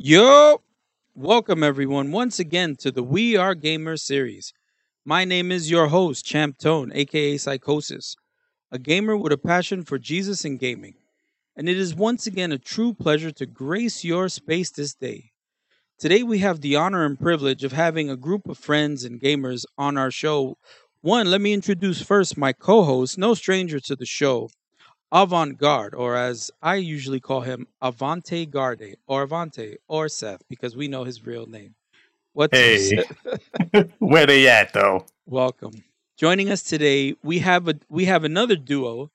Yo, welcome everyone once again to the We Are Gamers series. My name is your host, Champ Tone, aka Psychosis, a gamer with a passion for Jesus and gaming. And it is once again a true pleasure to grace your space this day. Today we have the honor and privilege of having a group of friends and gamers on our show. One, let me introduce first my co host, no stranger to the show, Avant Garde, or as I usually call him, Avante Garde, or Avante, or Seth, because we know his real name. What's Hey. Where they at though? Welcome. Joining us today, we have a we have another duo.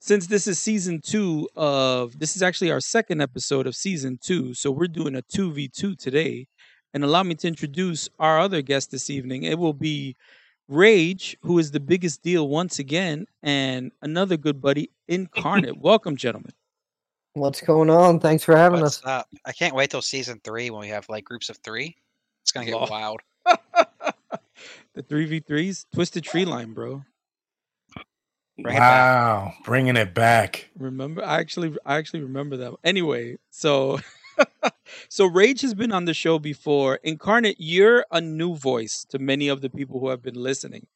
Since this is season two of this is actually our second episode of season two, so we're doing a two v two today. And allow me to introduce our other guest this evening. It will be Raije, who is the biggest deal once again, and another good buddy, Incarnate. Welcome, gentlemen. What's going on? Thanks for having What's us. up? I can't wait till season three when we have like groups of three. It's gonna get Lol. wild. the three v threes, twisted tree line, bro. Bring it wow, bringing it back. Remember, I actually, I actually remember that. Anyway, so, so Raije has been on the show before. Incarnate, you're a new voice to many of the people who have been listening.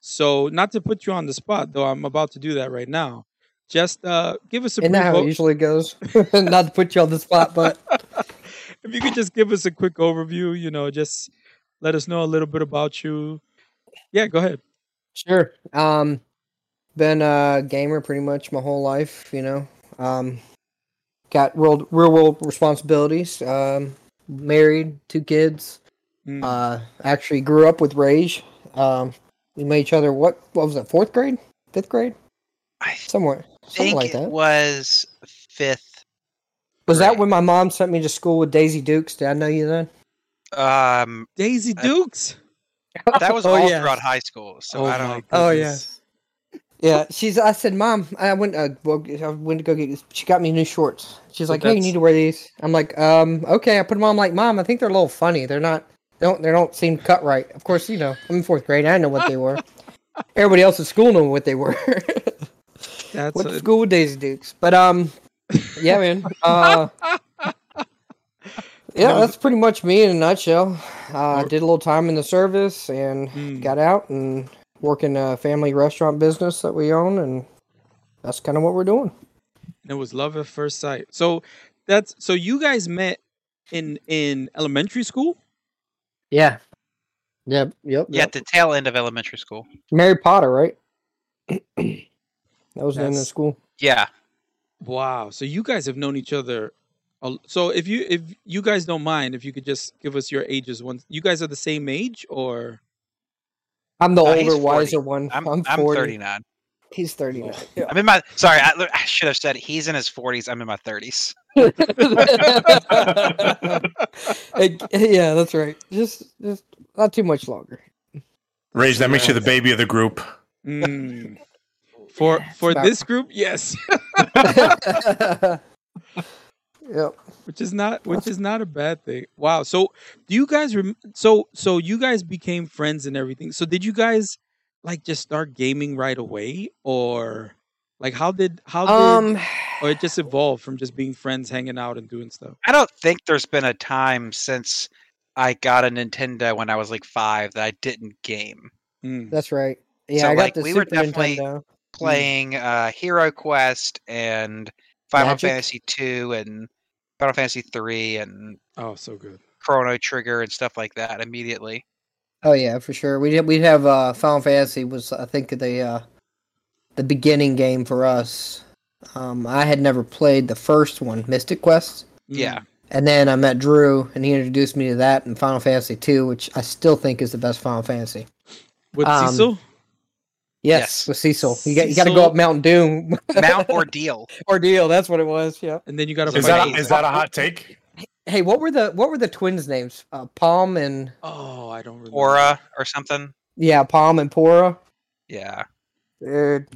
So, not to put you on the spot, though, I'm about to do that right now. Just uh, give us a Isn't that how it usually goes? Not to put you on the spot, but if you could just give us a quick overview, you know, just let us know a little bit about you. Yeah, go ahead. sure. Um, been a gamer pretty much my whole life. You know, um, got real real world responsibilities. Um, married, two kids. Mm. Uh, actually grew up with Raije. Um, we met each other. What what was it? Fourth grade, fifth grade, I somewhere, something think like it that. was fifth. Was that when my mom sent me to school with Daisy Dukes? Did I know you then? Um, Daisy uh, Dukes. that was Oh, all yeah. throughout high school. So Oh I don't know. Oh, goodness. Yeah, she's. I said, "Mom, I went. Uh, well, I went to go get. She got me new shorts. She's like, "Hey, you need to wear these." I'm like, "Um, okay." I put them on. I'm like, "Mom, I think they're a little funny. They're not. They don't. They don't seem cut right." Of course, you know, I'm in fourth grade. I know what they were. Everybody else at school knew what they were. That's Went to a- school with Daisy Dukes, but um, yeah, man. Uh, yeah, that's pretty much me in a nutshell. Uh, Or- did a little time in the service and Mm. got out and work in a family restaurant business that we own, and that's kind of what we're doing. It was love at first sight. So that's so you guys met in in elementary school. Yeah. Yep. Yep. Yeah, at the tail end of elementary school. Mary Potter, right? that was the end of school. Yeah, Wow. So you guys have known each other. So if you if you guys don't mind, if you could just give us your ages. Once you guys are the same age, or I'm the Uh, older, wiser one. I'm I'm, I'm, 39. He's 39. Yeah. I'm in my. Sorry, I, I should have said he's in his 40s. I'm in my 30s. Yeah, that's right. Just, just not too much longer. Raije, that makes you the baby of the group. Mm. for for this group, yes, yep. which is not which is not a bad thing. Wow. So do you guys rem- so so you guys became friends and everything. So did you guys like just start gaming right away, or like how did how did Um, or it just evolved from just being friends, hanging out, and doing stuff. I don't think there's been a time since I got a Nintendo when I was like five that I didn't game. Mm. that's right. Yeah, So, I got like, the we were definitely- Nintendo. playing uh, Hero Quest and Final Magic? Fantasy two and Final Fantasy three and Oh, so good. Chrono Trigger and stuff like that immediately. Oh yeah, for sure. We would we'd have uh, Final Fantasy was I think the uh, the beginning game for us. Um, I had never played the first one, Mystic Quest. Yeah. Mm. And then I met Drew, and he introduced me to that and Final Fantasy two, which I still think is the best Final Fantasy. With Um, Cecil? Yes, Yes. with Cecil. You got you got to go up Mountain Doom Mount Ordeal. ordeal. That's what it was. Yeah. And then you got to Is that, amazing. is that a hot take? Hey, what were the what were the twins' names? Uh, Palm and Oh, I don't remember. Aura or something. yeah, Palm and Pora. Yeah, Dude,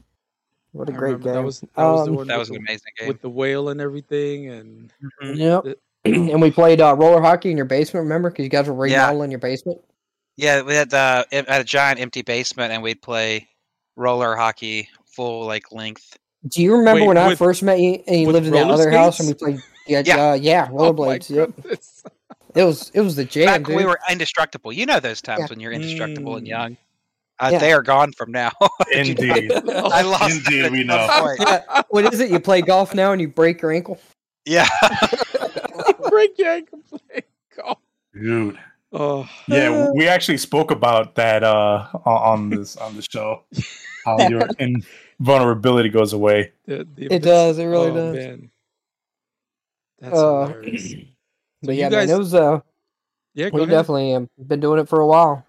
what a I great game. That was that was the Um, one that with was an the- amazing game. with the whale and everything, and Mhm. Yep. the- and we played uh, roller hockey in your basement. Remember? Because you guys were Yeah. remodeling your basement. Yeah, we had uh, it had a giant empty basement and we'd play roller hockey full like length. Do you remember Wait, when I first met you and you lived in that roller other house and we played Yeah, Yeah. Uh, yeah, Oh yep. It was it was the jam, Back dude. when we were indestructible. You know those times Yeah. when you're indestructible and Mm. young. Uh, Yeah. They are gone from now. Indeed. I lost. Indeed, it we know. Yeah, what is it? You play golf now and you break your ankle? Yeah. Break your ankle playing golf. Dude. Oh, Yeah, we actually spoke about that uh on- on this on the show. How your invulnerability goes away. the, the It does, it really oh, does. Man. That's Uh, hilarious. But you yeah, guys- man, it was uh, Yeah, go we ahead. definitely um, been doing it for a while.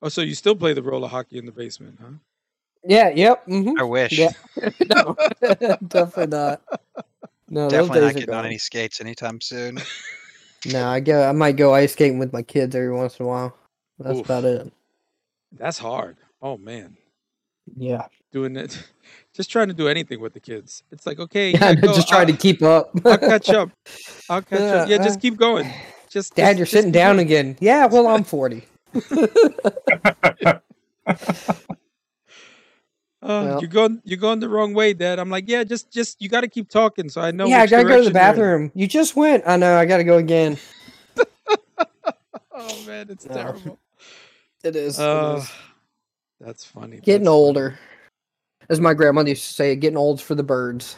Oh, so you still play the roller hockey in the basement, huh? Yeah, yep. hmm I wish. Yeah, no, definitely not. No, Definitely not days are getting on any skates anytime soon. No, I go. I might go ice skating with my kids every once in a while. That's Oof. about it. That's hard. Oh man, Yeah, doing it, just trying to do anything with the kids. It's like okay, yeah. yeah, go, just trying to I'll, keep up. I'll catch up. I'll catch up. Yeah, Yeah, just keep going. Just Dad, just- you're just sitting down going. again. Yeah, well, I'm 40. Uh, Well. you're going, you're going the wrong way, Dad. I'm like, yeah, just, just you got to keep talking, so I know. yeah, I gotta go to the direction you're in. bathroom. You just went. I know. I gotta go again. Oh man, it's No. terrible. It is. Uh, that's funny. Getting That's funny. older. As my grandmother used to say, getting old's for the birds.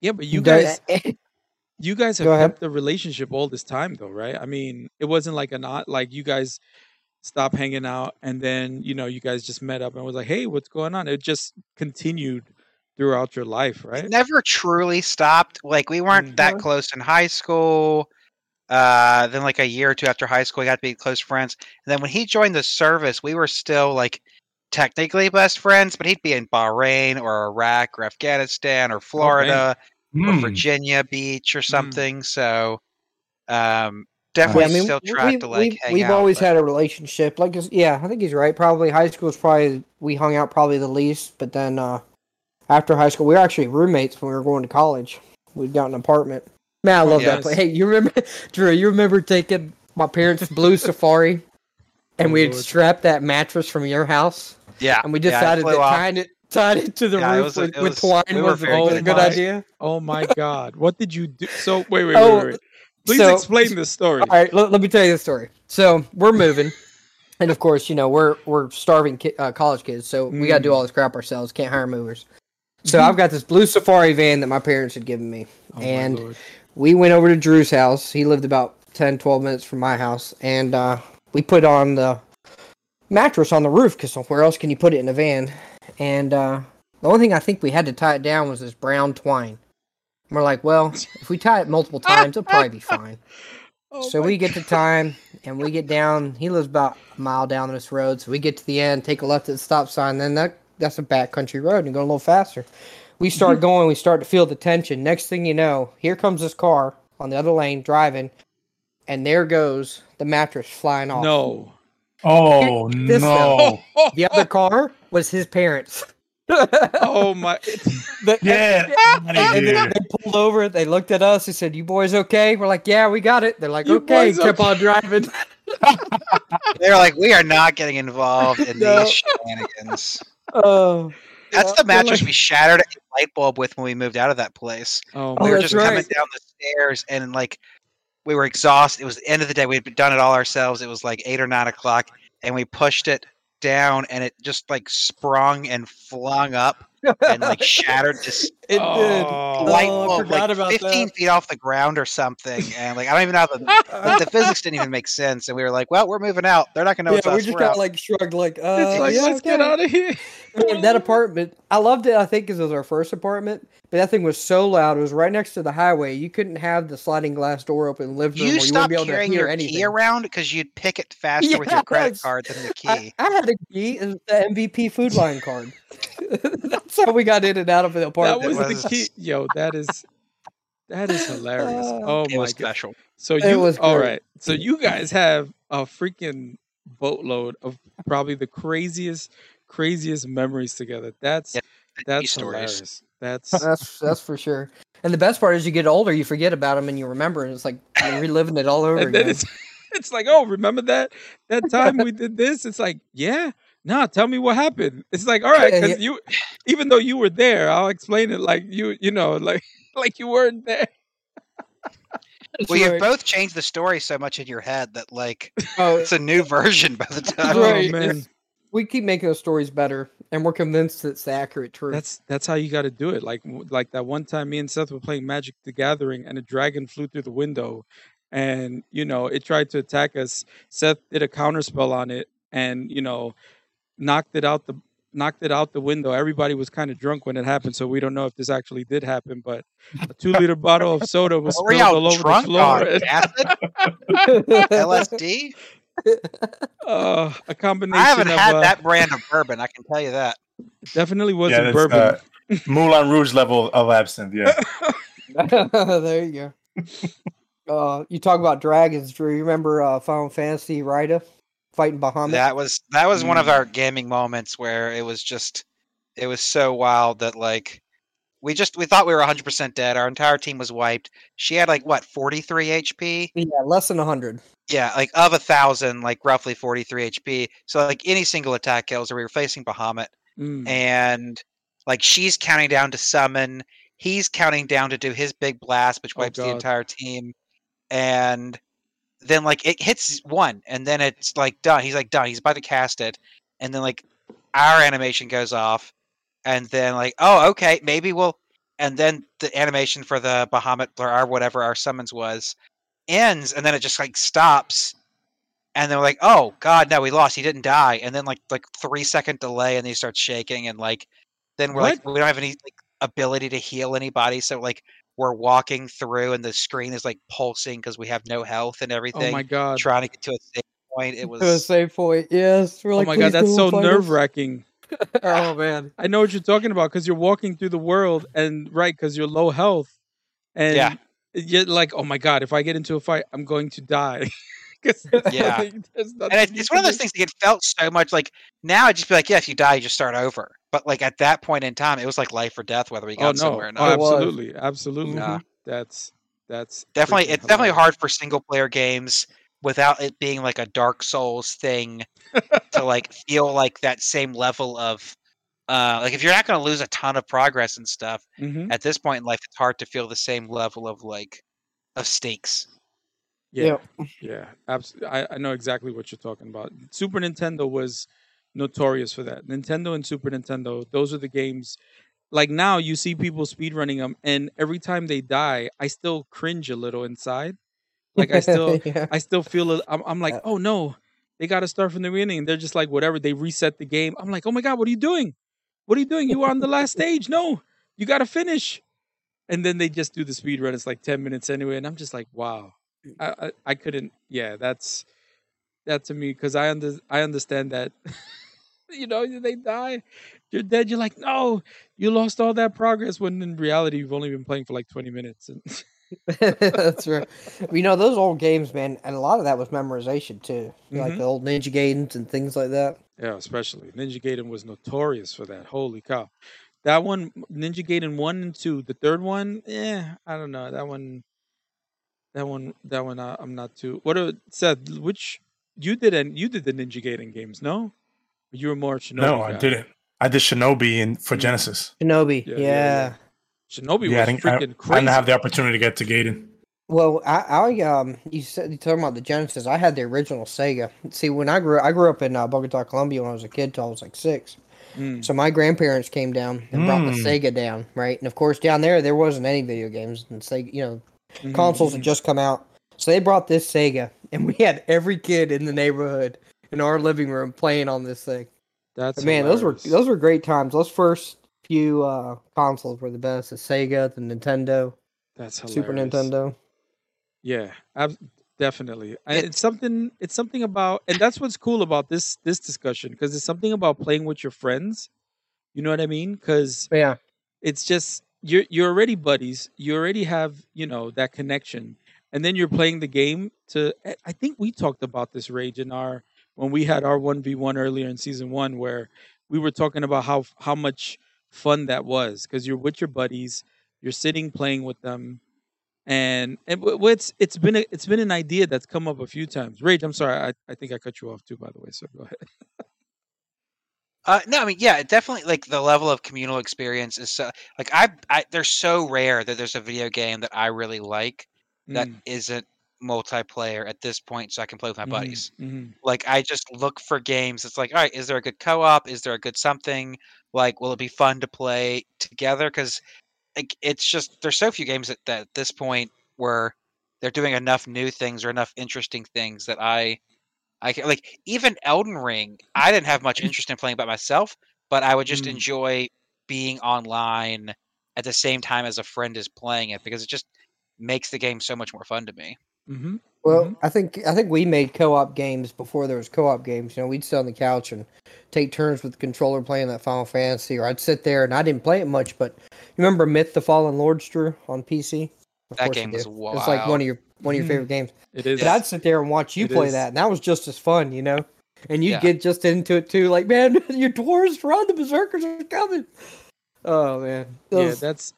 Yeah, but you guys, you guys have Go kept the relationship all this time, though, right? I mean, it wasn't like a not like you guys stopped hanging out, and then you know you guys just met up and was like, hey, what's going on? It just continued throughout your life, It right? never truly stopped. Like we weren't Mm. that close in high school. Uh, then like a year or two after high school, we got to be close friends. And then when he joined the service, we were still like technically best friends, but he'd be in Bahrain or Iraq or Afghanistan or Florida or Hmm. Virginia Beach or Mm. something. So, um, Yeah, I mean, still we- tried we've, to like we've, hang we've out. always but- had a relationship. Like, it's- yeah, I think he's right. Probably high school is probably we hung out probably the least, but then uh, after high school, we were actually roommates when we were going to college. We'd got an apartment. Man, I love yes. that place. Hey, you remember, Drew? You remember taking my parents' blue safari, and Oh, we had Lord. strapped that mattress from your house, yeah, and we decided flew that off. tying it tied it to the Yeah, roof was a- with, it with was- twine we was, very was good a good idea. Oh my God, what did you do? So wait, wait, Oh, wait, wait, wait. Please so- explain this story. All right, let, let me tell you the story. So we're moving, and of course, you know we're we're starving ki- uh, college kids, so we got to do Mm. all this crap ourselves. Can't hire movers. So I've got this blue Safari van that my parents had given me, Oh, and we went over to Drew's house. He lived about 10, 12 minutes from my house, and uh, we put on the mattress on the roof because where else can you put it in a van? And uh, the only thing I think we had to tie it down was this brown twine. And we're like, well, if we tie it multiple times, it'll probably be fine. Oh so we get to time and we get down. He lives about a mile down this road, so we get to the end, take a left at the stop sign. Then that that's a back country road and go a little faster. We start mm-hmm. going. We start to feel the tension. Next thing you know, here comes this car on the other lane driving, and there goes the mattress flying off. No. Oh This no! the other car was his parents. Oh my. The- Get And outta they, they pulled over. They looked at us. They said, "You boys okay?" We're like, "Yeah, we got it." They're like, You "Okay." boys Kept okay? on driving. They're like, we are not getting involved in No. these shenanigans. Oh, That's Yeah, the mattress like- we shattered a light bulb with when we moved out of that place. Oh Oh, we my. were that's just coming down the stairs and like we were exhausted. It was the end of the day. We had done it all ourselves. It was like eight or nine o'clock, and we pushed it down, and it just like sprung and flung up and like shattered this it did. Oh. light Oh, I bulb like about 15 that. feet off the ground or something. And like I don't even know how the, the, the physics didn't even make sense. And we were like, well, we're moving out. They're not gonna know yeah, it's we us. just We're got out. like shrugged, like, uh, It's like, yeah, let's get out of here. That apartment, I loved it. I think because it was our first apartment, but that thing was so loud. It was right next to the highway. You couldn't have the sliding glass door open in the living room. you where you wouldn't stopped be able to carrying hear your anything. key around because you'd pick it faster with your credit card than the key. I had a key, it the MVP Food Lion card. That's how we got in and out of the That apartment. Was was- the key. Yo, that is that is hilarious. Uh, Oh it my was god. special. So It you was all great. right. So you guys have a freaking boatload of probably the craziest, craziest memories together. That's Yeah, that's These stories. That's That's that's for sure. And the best part is, you get older, you forget about them, and you remember, and it's like you're reliving it all over and then again. it's it's like, oh, remember that that time we did this? It's like, yeah. Nah, tell me what happened. It's like, all right, Yeah, because you, even though you were there, I'll explain it like you, you know, like like you weren't there. That's Well, you've both changed the story so much in your head that like Oh, it's a new version by the time. Oh Right. man, we keep making those stories better, and we're convinced it's the accurate truth. that's that's how you got to do it. Like like that one time me and Seth were playing Magic the Gathering, and a dragon flew through the window, and you know it tried to attack us. Seth did a counter spell on it, and you know knocked it out the knocked it out the window. Everybody was kind of drunk when it happened, so we don't know if this actually did happen. But a two liter bottle of soda was What spilled all over drunk the floor. Acid? LSD? uh, a combination. I haven't of, had uh, that brand of bourbon. I can tell you that. Definitely wasn't that's, bourbon. uh, Moulin Rouge level of absinthe. Yeah. there you go. Uh, you talk about dragons, Drew. You remember uh, Final Fantasy Rydia fighting Bahamut? That was that was one of Mm. our gaming moments where it was just it was so wild that like we just we thought we were 100% dead. Our entire team was wiped. She had like what 43 HP. Yeah, less than hundred. Yeah, like of a thousand, like roughly 43 HP. So like any single attack kills, or we were facing Bahamut, Mm. and like she's counting down to summon. He's counting down to do his big blast, which Oh, wipes the entire team. And then like it hits one, and then it's like done. He's like done. He's about to cast it, and then like our animation goes off, and then like oh okay maybe we'll, and then the animation for the Bahamut or our whatever our summons was ends, and then it just like stops. And then we're like, "Oh God, no, we lost. He didn't die." And then like like three second delay, and he starts shaking, and like then we're like, we don't have any like, ability to heal anybody, so like we're walking through, and the screen is like pulsing because we have no health and everything. Oh my god. trying to get to a save point. It To a was save point. Yes. We're Oh my god, that's so nerve wracking. oh man. I know what you're talking about because you're walking through the world and right because you're low health, and eh, Yeah. you're like, oh my god, if I get into a fight, I'm going to die. Yeah. there's and it's, it's one of those things that it felt so much like now I'd just be like, yeah, if you die, you just start over. But like at that point in time, it was like life or death, whether we Oh got no! somewhere or Oh, not. Was. absolutely, absolutely. Yeah. That's that's definitely, it's definitely hard for single player games without it being like a Dark Souls thing to like feel like that same level of uh like if you're not going to lose a ton of progress and stuff Mhm. at this point in life, it's hard to feel the same level of like of stakes. Yeah, yeah, absolutely. I, I know exactly what you're talking about. Super Nintendo was notorious for that. Nintendo and Super Nintendo, those are the games. Like now, you see people speedrunning them, and every time they die, I still cringe a little inside. Like I still, yeah. I still feel. A, I'm, I'm like, Uh, oh no, they got to start from the beginning. They're just like whatever. They reset the game. I'm like, oh my god, what are you doing? What are you doing? You were on the last stage. No, you got to finish. And then they just do the speed run. It's like ten minutes anyway, and I'm just like, wow. I, I, I couldn't. Yeah, that's that to me because I under I understand that. you know, they die, you're dead. You're like, no, you lost all that progress. When in reality, you've only been playing for like 20 minutes. And That's right. You know those old games, man, and a lot of that was memorization too, like Mhm. the old Ninja Gaidens and things like that. yeah, especially Ninja Gaiden was notorious for that. Holy cow, that one, Ninja Gaiden one and two. The third one, yeah, I don't know. That one, that one, that one. Uh, I'm not too. What are Seth? Which you did? And you did the Ninja Gaiden games? No, you were more Shinobi. No, I didn't. I did Shinobi in for Mm. Genesis. Shinobi, Yeah, yeah. yeah, yeah. Shinobi yeah, I was didn't, I, freaking I crazy. didn't have the opportunity to get to Gaiden. Well, I, I um, you said you talking about the Genesis. I had the original Sega. See, when I grew, I grew up in uh, Bogota, Colombia when I was a kid till I was like six. Mm. So my grandparents came down and brought the Mm. Sega down, right? And of course, down there there wasn't any video games, and Sega, you know, Mhm, consoles had just come out. So they brought this Sega, and we had every kid in the neighborhood in our living room playing on this thing. That's But man, those were those were great times. Those first few uh, consoles were the best: the Sega, the Nintendo, That's Super. Nintendo. Yeah, ab- definitely. It- it's something. It's something about, and that's what's cool about this this discussion because it's something about playing with your friends. You know what I mean? Because Yeah, it's just you're you're already buddies. You already have you know that connection, and then you're playing the game. To I- I think we talked about this Raije in our when we had our one v one earlier in season one, where we were talking about how how much fun that was because you're with your buddies, you're sitting playing with them, and and it's it's been a, it's been an idea that's come up a few times. Raije, I'm sorry, I, I think I cut you off too, by the way. So go ahead. Uh, no, I mean, yeah, definitely like the level of communal experience is so like I, I they're so rare that there's a video game that I really like that Mm, not multiplayer at this point so I can play with my mhm, buddies. mhm. Like I just look for games. It's like, all right, is there a good co-op? Is there a good something? Like, will it be fun to play together? Because like it's just there's so few games at, that at this point where they're doing enough new things or enough interesting things that I I can like even Elden Ring. I didn't have much interest in playing by myself, but I would just Mm. enjoy being online at the same time as a friend is playing it because it just makes the game so much more fun to me. Mhm. Well, Mhm. I think I think we made co-op games before there was co-op games. You know, we'd sit on the couch and take turns with the controller playing that Final Fantasy, or I'd sit there and I didn't play it much, but you remember Myth: The Fallen Lords, Drew, on PC? Of That game was do. It's like one of your one of your Mhm. favorite games. It is. But I'd sit there and watch you It play is. that, and that was just as fun, you know. And you Yeah. would get just into it too, like man, your dwarves run, the berserkers are coming. Oh man, yeah, those, that's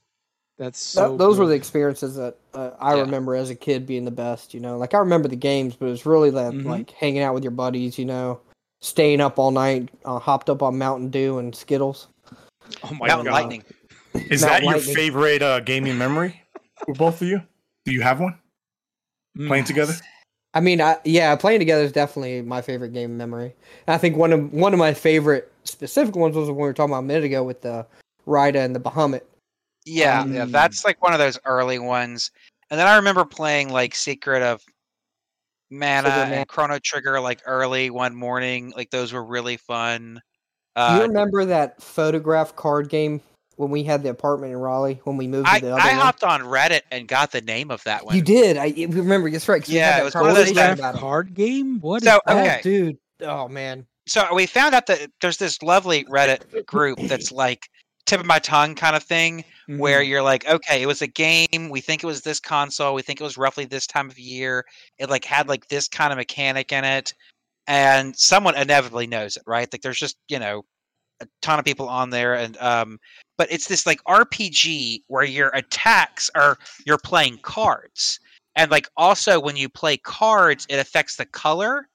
that's that- so. those were the experiences that uh, I Yeah. remember as a kid being the best. You know, like I remember the games, but it was really that Mhm. like hanging out with your buddies. You know, staying up all night, uh, hopped up on Mountain Dew and Skittles. Oh my Mountain god! Lightning. Is Not that your lightning. favorite uh, gaming memory for both of you? Do you have one Mm. playing together? I mean, I, yeah, playing together is definitely my favorite game memory. And I think one of one of my favorite specific ones was when we were talking about a minute ago with the Rydia and the Bahamut. Yeah, yeah, Um, that's like one of those early ones. And then I remember playing like Secret of Mana Secret and Chrono Trigger like early one morning. Like those were really fun. Do you Uh, remember that photograph card game when we had the apartment in Raleigh when we moved to I, the other I one? hopped on Reddit and got the name of that one. You did. I remember. That's right. 'cause we Yeah, had it that was one of those about card game. What? So, that? okay. Oh, dude. Oh man. so we found out that there's this lovely Reddit group that's like tip of my tongue kind of thing where Mhm. you're like, okay, it was a game. We think it was this console. We think it was roughly this time of year. It like had like this kind of mechanic in it, and someone inevitably knows it, right? Like there's just you know a ton of people on there, and um, but it's this like RPG where your attacks are you're playing cards, and like also when you play cards, it affects the color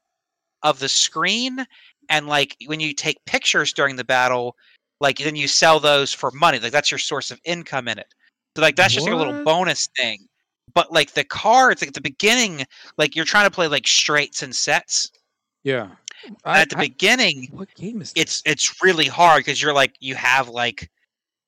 of the screen, and like when you take pictures during the battle like then you sell those for money like that's your source of income in it. So like that's just like a little bonus thing. But like the cards like at the beginning like you're trying to play like straights and sets. Yeah. I- at the I- beginning what game is it's it's really hard because you're like you have like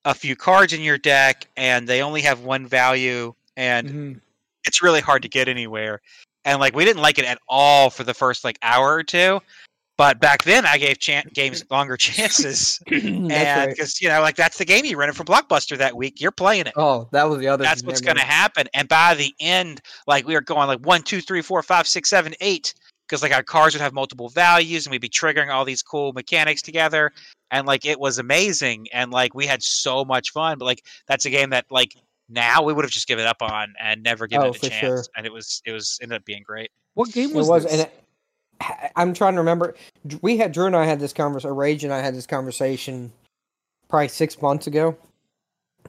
a few cards in your deck and they only have one value and Mhm. it's really hard to get anywhere and like we didn't like it at all for the first like hour or two but back then i gave chan- games longer chances and right. because you know like that's the game you rented from blockbuster that week you're playing it Oh, that was the other. that's what's going to happen and by the end like we were going like one two three four five six seven eight because like our cars would have multiple values and we'd be triggering all these cool mechanics together and like it was amazing and like we had so much fun but like that's a game that like now we would have just given up on and never given Oh, it a for chance sure. and it was it was ended up being great What game was It was, was, this? and it, I- I'm trying to remember. We had Drew and I had this conversation. Raije and I had this conversation probably six months ago,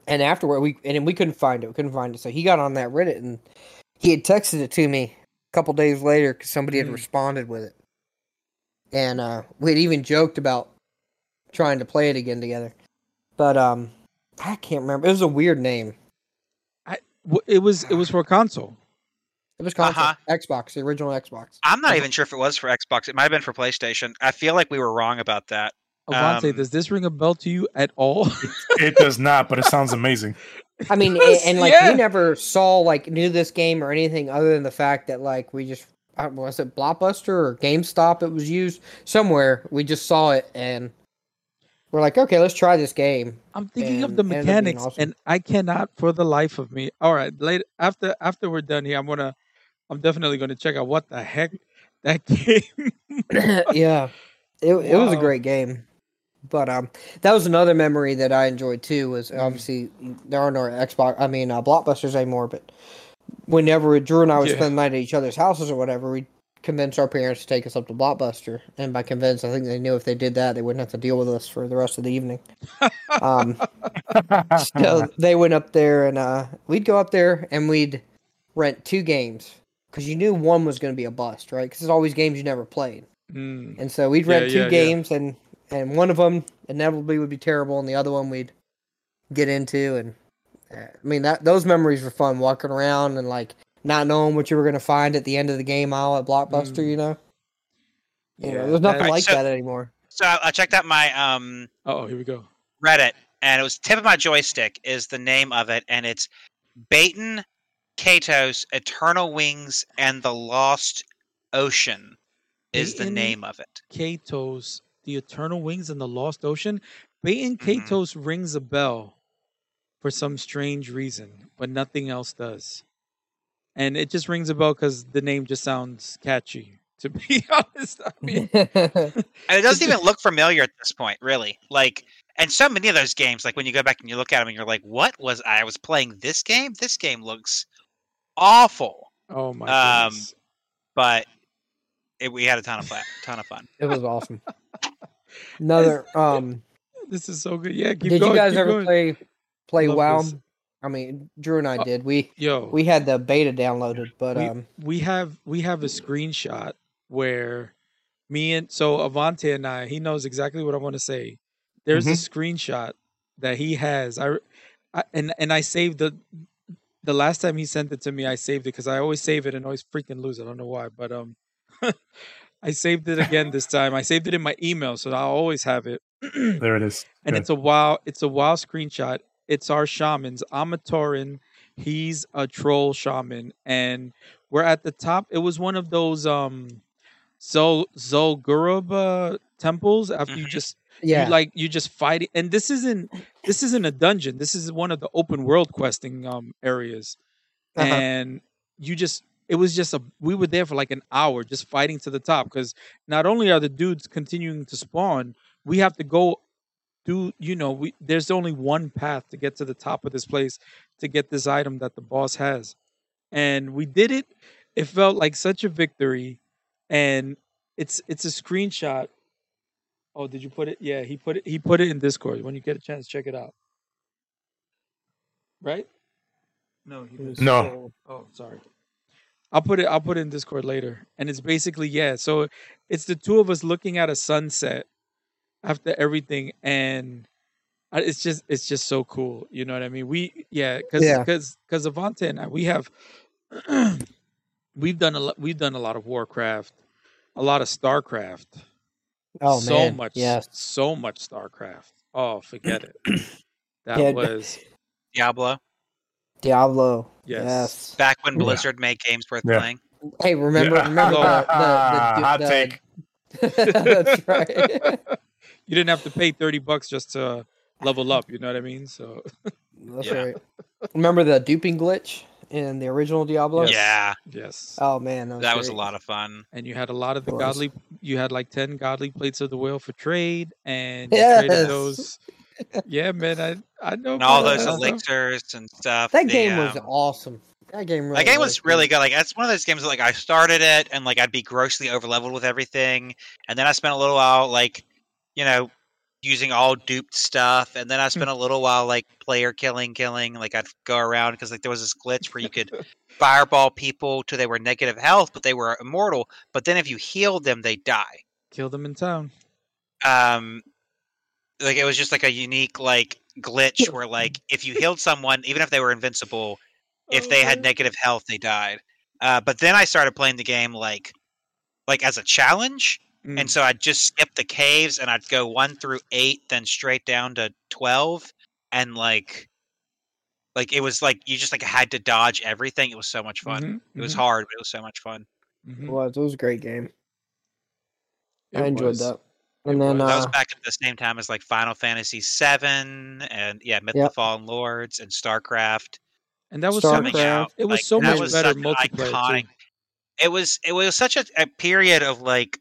and afterward we and we couldn't find it. We couldn't find it. So he got on that Reddit and he had texted it to me a couple days later because somebody had Mm. responded with it, and uh, we had even joked about trying to play it again together. But um, I can't remember. It was a weird name. W- it was it was for console. It was console, Uh-huh. Xbox, the original Xbox. i'm not Uh-huh. even sure if it was for xbox it might have been for playstation i feel like we were wrong about that Avante, Um, does this ring a bell to you at all? It does not, but it sounds amazing. I mean, a- Yes, and like yeah. we never saw like knew this game or anything other than the fact that like we just uh, was it Blockbuster or GameStop? It was used somewhere. We just saw it and we're like, okay, let's try this game. I'm thinking of the ended up being mechanics, awesome. and I cannot for the life of me. All right, later after after we're done here, I'm gonna I'm definitely gonna check out what the heck that game. yeah, it it was a great game. But um, that was another memory that I enjoyed too. Was Mm. obviously there are no Xbox. I mean, uh, Blockbusters anymore. But whenever Drew and I would Yeah. spend the night at each other's houses or whatever, we convince our parents to take us up to Blockbuster. And by convince, I think they knew if they did that, they wouldn't have to deal with us for the rest of the evening. Um, so they went up there, and uh, we'd go up there and we'd rent two games because you knew one was going to be a bust, right? Because it's always games you never played. Mm. And so we'd Yeah, rent two yeah, yeah. games, and and one of them inevitably would be terrible, and the other one we'd get into. And uh, I mean that those memories were fun, walking around and like not knowing what you were gonna find at the end of the game aisle at Blockbuster. Mm. You know, you know, Yeah, there's nothing that- like So- that anymore. So I, I checked out my um Oh, here we go. Reddit, and it was tip of my joystick is the name of it, and it's Baten, Kaitos, Eternal Wings, and the Lost Ocean is the name of it. Kaitos, the Eternal Wings and the Lost Ocean. Baten. Kaitos rings a bell for some strange reason, but nothing else does. And it just rings a bell because the name just sounds catchy. To be honest, I mean, And it doesn't even look familiar at this point, really. Like, and so many of those games, like when you go back and you look at them, and you're like, "What was I was playing this game? This game looks awful." oh my Um, goodness. But it, we had a ton of fun. Ton of fun. it was awesome. Another. Um, This is so good. Yeah, keep did going. you guys ever going. play play Love WoW? this. I mean, Drew and I Uh, did. We Yo, we had the beta downloaded, but we, um, we have we have a screenshot where me and so Avante and I, he knows exactly what I want to say. There's a screenshot that he has. I, I and and I saved the the last time he sent it to me. I saved it because I always save it and always freaking lose. it. I don't know why, but um, I saved it again this time. I saved it in my email, so I'll always have it. There it is. and Good. it's a wow it's a wow screenshot it's our shamans i'm a Tauren. he's a troll shaman and we're at the top it was one of those um Zol Zul'Gurub temples after you Mhm. just yeah, you like you just fight it and this isn't this isn't a dungeon this is one of the open world questing um areas Uh-huh. and you just it was just a we were there for like an hour just fighting to the top because not only are the dudes continuing to spawn we have to go do you know we there's only one path to get to the top of this place to get this item that the boss has. And we did it. It felt like such a victory. And it's it's a screenshot. Oh did you put it? Yeah he put it he put it in discord. When you get a chance check it out. Right? No he didn't. No. Oh, sorry. I'll put it. I'll put it in Discord later. And it's basically yeah. So it's the two of us looking at a sunset after everything, and it's just it's just so cool. You know what I mean? We yeah, because Yeah. because because Avante and I we have we've done a lot. We've done a lot of Warcraft, a lot of Starcraft. Oh so man, much, yes. so much Starcraft. Oh, forget it. That Yeah, was Diablo. Diablo. Yes. Yes. Back when Yeah. Blizzard made games worth Yeah. playing. Hey, remember Yeah. remember the, the, the, Hot the- take. That's right. you didn't have to pay 30 bucks just to level up you know what i mean so That's Yeah. right. Remember the duping glitch in the original Diablo? Yes. Yeah, yes Oh man, that was, that was a lot of fun. and you had a lot of the godly you had like 10 godly plates of the whale for trade and you Yes. traded those yeah man i i know And all those elixirs and stuff. That the, game was um, awesome. That game really that game was was really good. Like that's one of those games that like I started it and like I'd be grossly overleveled with everything, and then I spent a little while like, you know, using all duped stuff, and then I spent a little while like player killing, killing. Like I'd go around because like there was this glitch where you could fireball people till they were negative health, but they were immortal. But then if you healed them, they die. kill them in town Um, like it was just like a unique like glitch where like if you healed someone, even if they were invincible, if they had negative health, they died. Uh, but then I started playing the game like like as a challenge, Mm. and so I'd just skip the caves and I'd go one through eight, then straight down to twelve, and like like it was like you just like had to dodge everything. It was so much fun. Mhm, It was mhm, hard, but it was so much fun. mhm. It was. It was a great game. It I enjoyed was. that. It And then was. That uh, was back at the same time as like Final Fantasy VII and yeah, Myth of the Fallen Lords and StarCraft. and that was Starcraft. so coming much out. it was like, so much was better such multiplayer iconic. It was it was such a, a period of like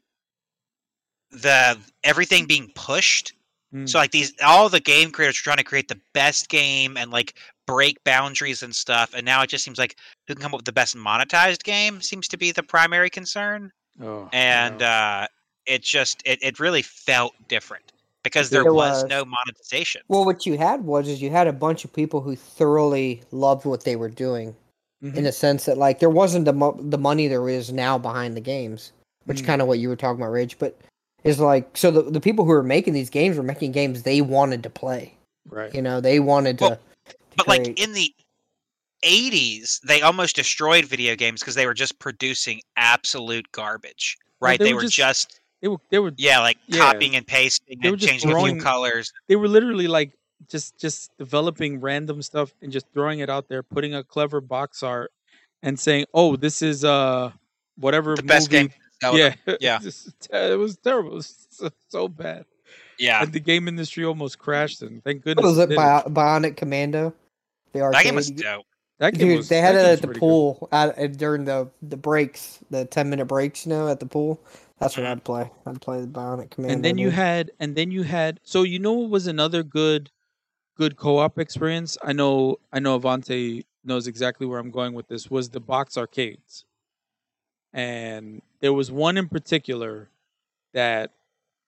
the everything being pushed. Mm. So like these all the game creators are trying to create the best game and like break boundaries and stuff. And now it just seems like who can come up with the best monetized game seems to be the primary concern. oh, And wow. uh it just it, it really felt different because there was was. no monetization. well, what you had was is you had a bunch of people who thoroughly loved what they were doing, Mhm. in a sense that like there wasn't the mo- the money there is now behind the games, which Mm. kind of what you were talking about, Raije. But is like so the the people who were making these games were making games they wanted to play. right You know, they wanted to. Well, to But like in the '80s, they almost destroyed video games because they were just producing absolute garbage. Well, Right? they they were were just- just They were they were yeah, like Yeah. copying and pasting They and just changing a throwing- few colors. they were literally like just just developing random stuff and just throwing it out there, putting a clever box art and saying, "Oh, this is uh whatever The best game. Zelda. Yeah, Yeah. It was terrible. It was so, so bad, Yeah. and the game industry almost crashed. And thank What goodness. was it? didn't. Bi- Bionic Commando. The arcade. That game was dope. That game Dude, was- they had it at the pool at, at- during the the breaks, the ten minute breaks. You know, at the pool. That's what I'd play. I'd play the Bionic Commando. and then you dude. had and then you had so you know what was another good good co-op experience i know i know avante knows exactly where i'm going with this was the box arcades and there was one in particular that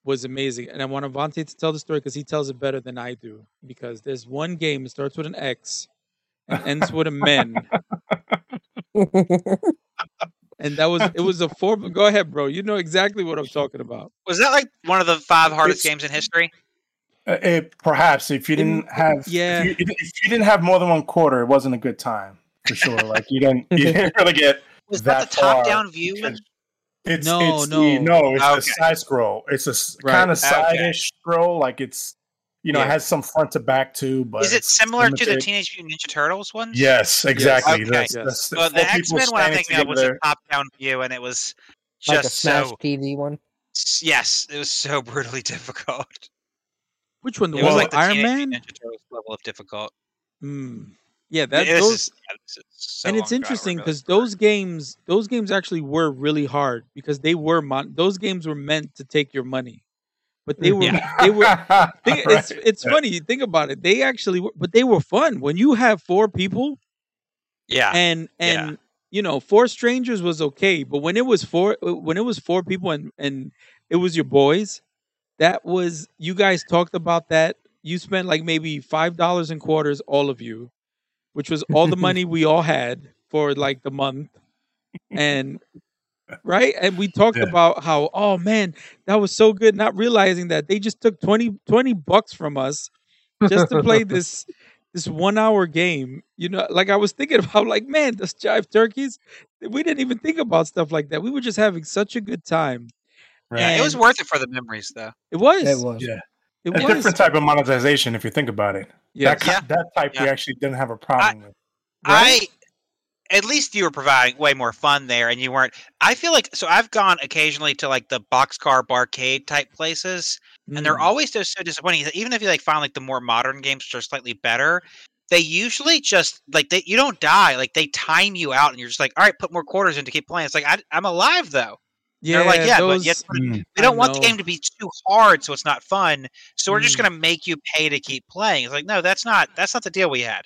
was amazing and i want avante to tell the story because he tells it better than i do because there's one game that starts with an x and ends with a men and that was it was a four go ahead bro you know exactly what i'm talking about Was that like one of the five hardest It's- games in history? Uh, it, perhaps if you didn't have, yeah. if you, if you didn't have more than one quarter, it wasn't a good time for sure. Like you didn't, you didn't really get. Was that that, the top far down view one? It's No, it's no. the, no, it's Okay. a side scroll. It's a Right. kind of Okay. side-ish scroll. Like it's, you know, Yeah. it has some front to back too. But Is it similar to the. Teenage Mutant Ninja Turtles ones? Yes, exactly. Okay. That's, Yes. that's Well, the X Men one I standing think of was a top down view, and it was like a just Smash so TV one. yes, it was so brutally difficult. which one the It one was with like the iron Teenage man Ninja Turtles level of difficult. Mm. Yeah, that This those is- yeah, so and it's long ago, I interesting because those games, those games actually were really hard because they were mon- those games were meant to take your money, but they were Yeah. they were. Think, It's Right. it's funny. You think about it. They actually, were, but they were fun when you have four people yeah, and Yeah. and you know four strangers was okay, but when it was four uh, when it was four people and and it was your boys, that was you guys talked about that. You spent like maybe five dollars in quarters, all of you, which was all the money we all had for like the month, and right, and we talked Yeah. about how oh man that was so good, not realizing that they just took 20, 20 bucks from us just to play this this one hour game. You know, like I was thinking about like, man, this jive turkeys. We didn't even think about stuff like that. We were just having such a good time. Right. Yeah, it was worth it for the memories, though. It was. It was. Yeah. It a was. different type of monetization if you think about it. Yes. That, Yeah. that type we actually didn't have a problem with. Right? I at least you were providing way more fun there, and you weren't. I feel like so I've gone occasionally to like the boxcar barcade type places, and they're Mm. always just so disappointing. Even if you like find like the more modern games which are slightly better, they usually just like they you don't die. Like they time you out, and you're just like, all right, put more quarters in to keep playing. It's like I, I'm alive though. yeah, they're like, yeah, but those, yet Mm. we don't want the game to be too hard, so it's not fun. So we're just Mm. gonna make you pay to keep playing. It's like, no, that's not that's not the deal we had.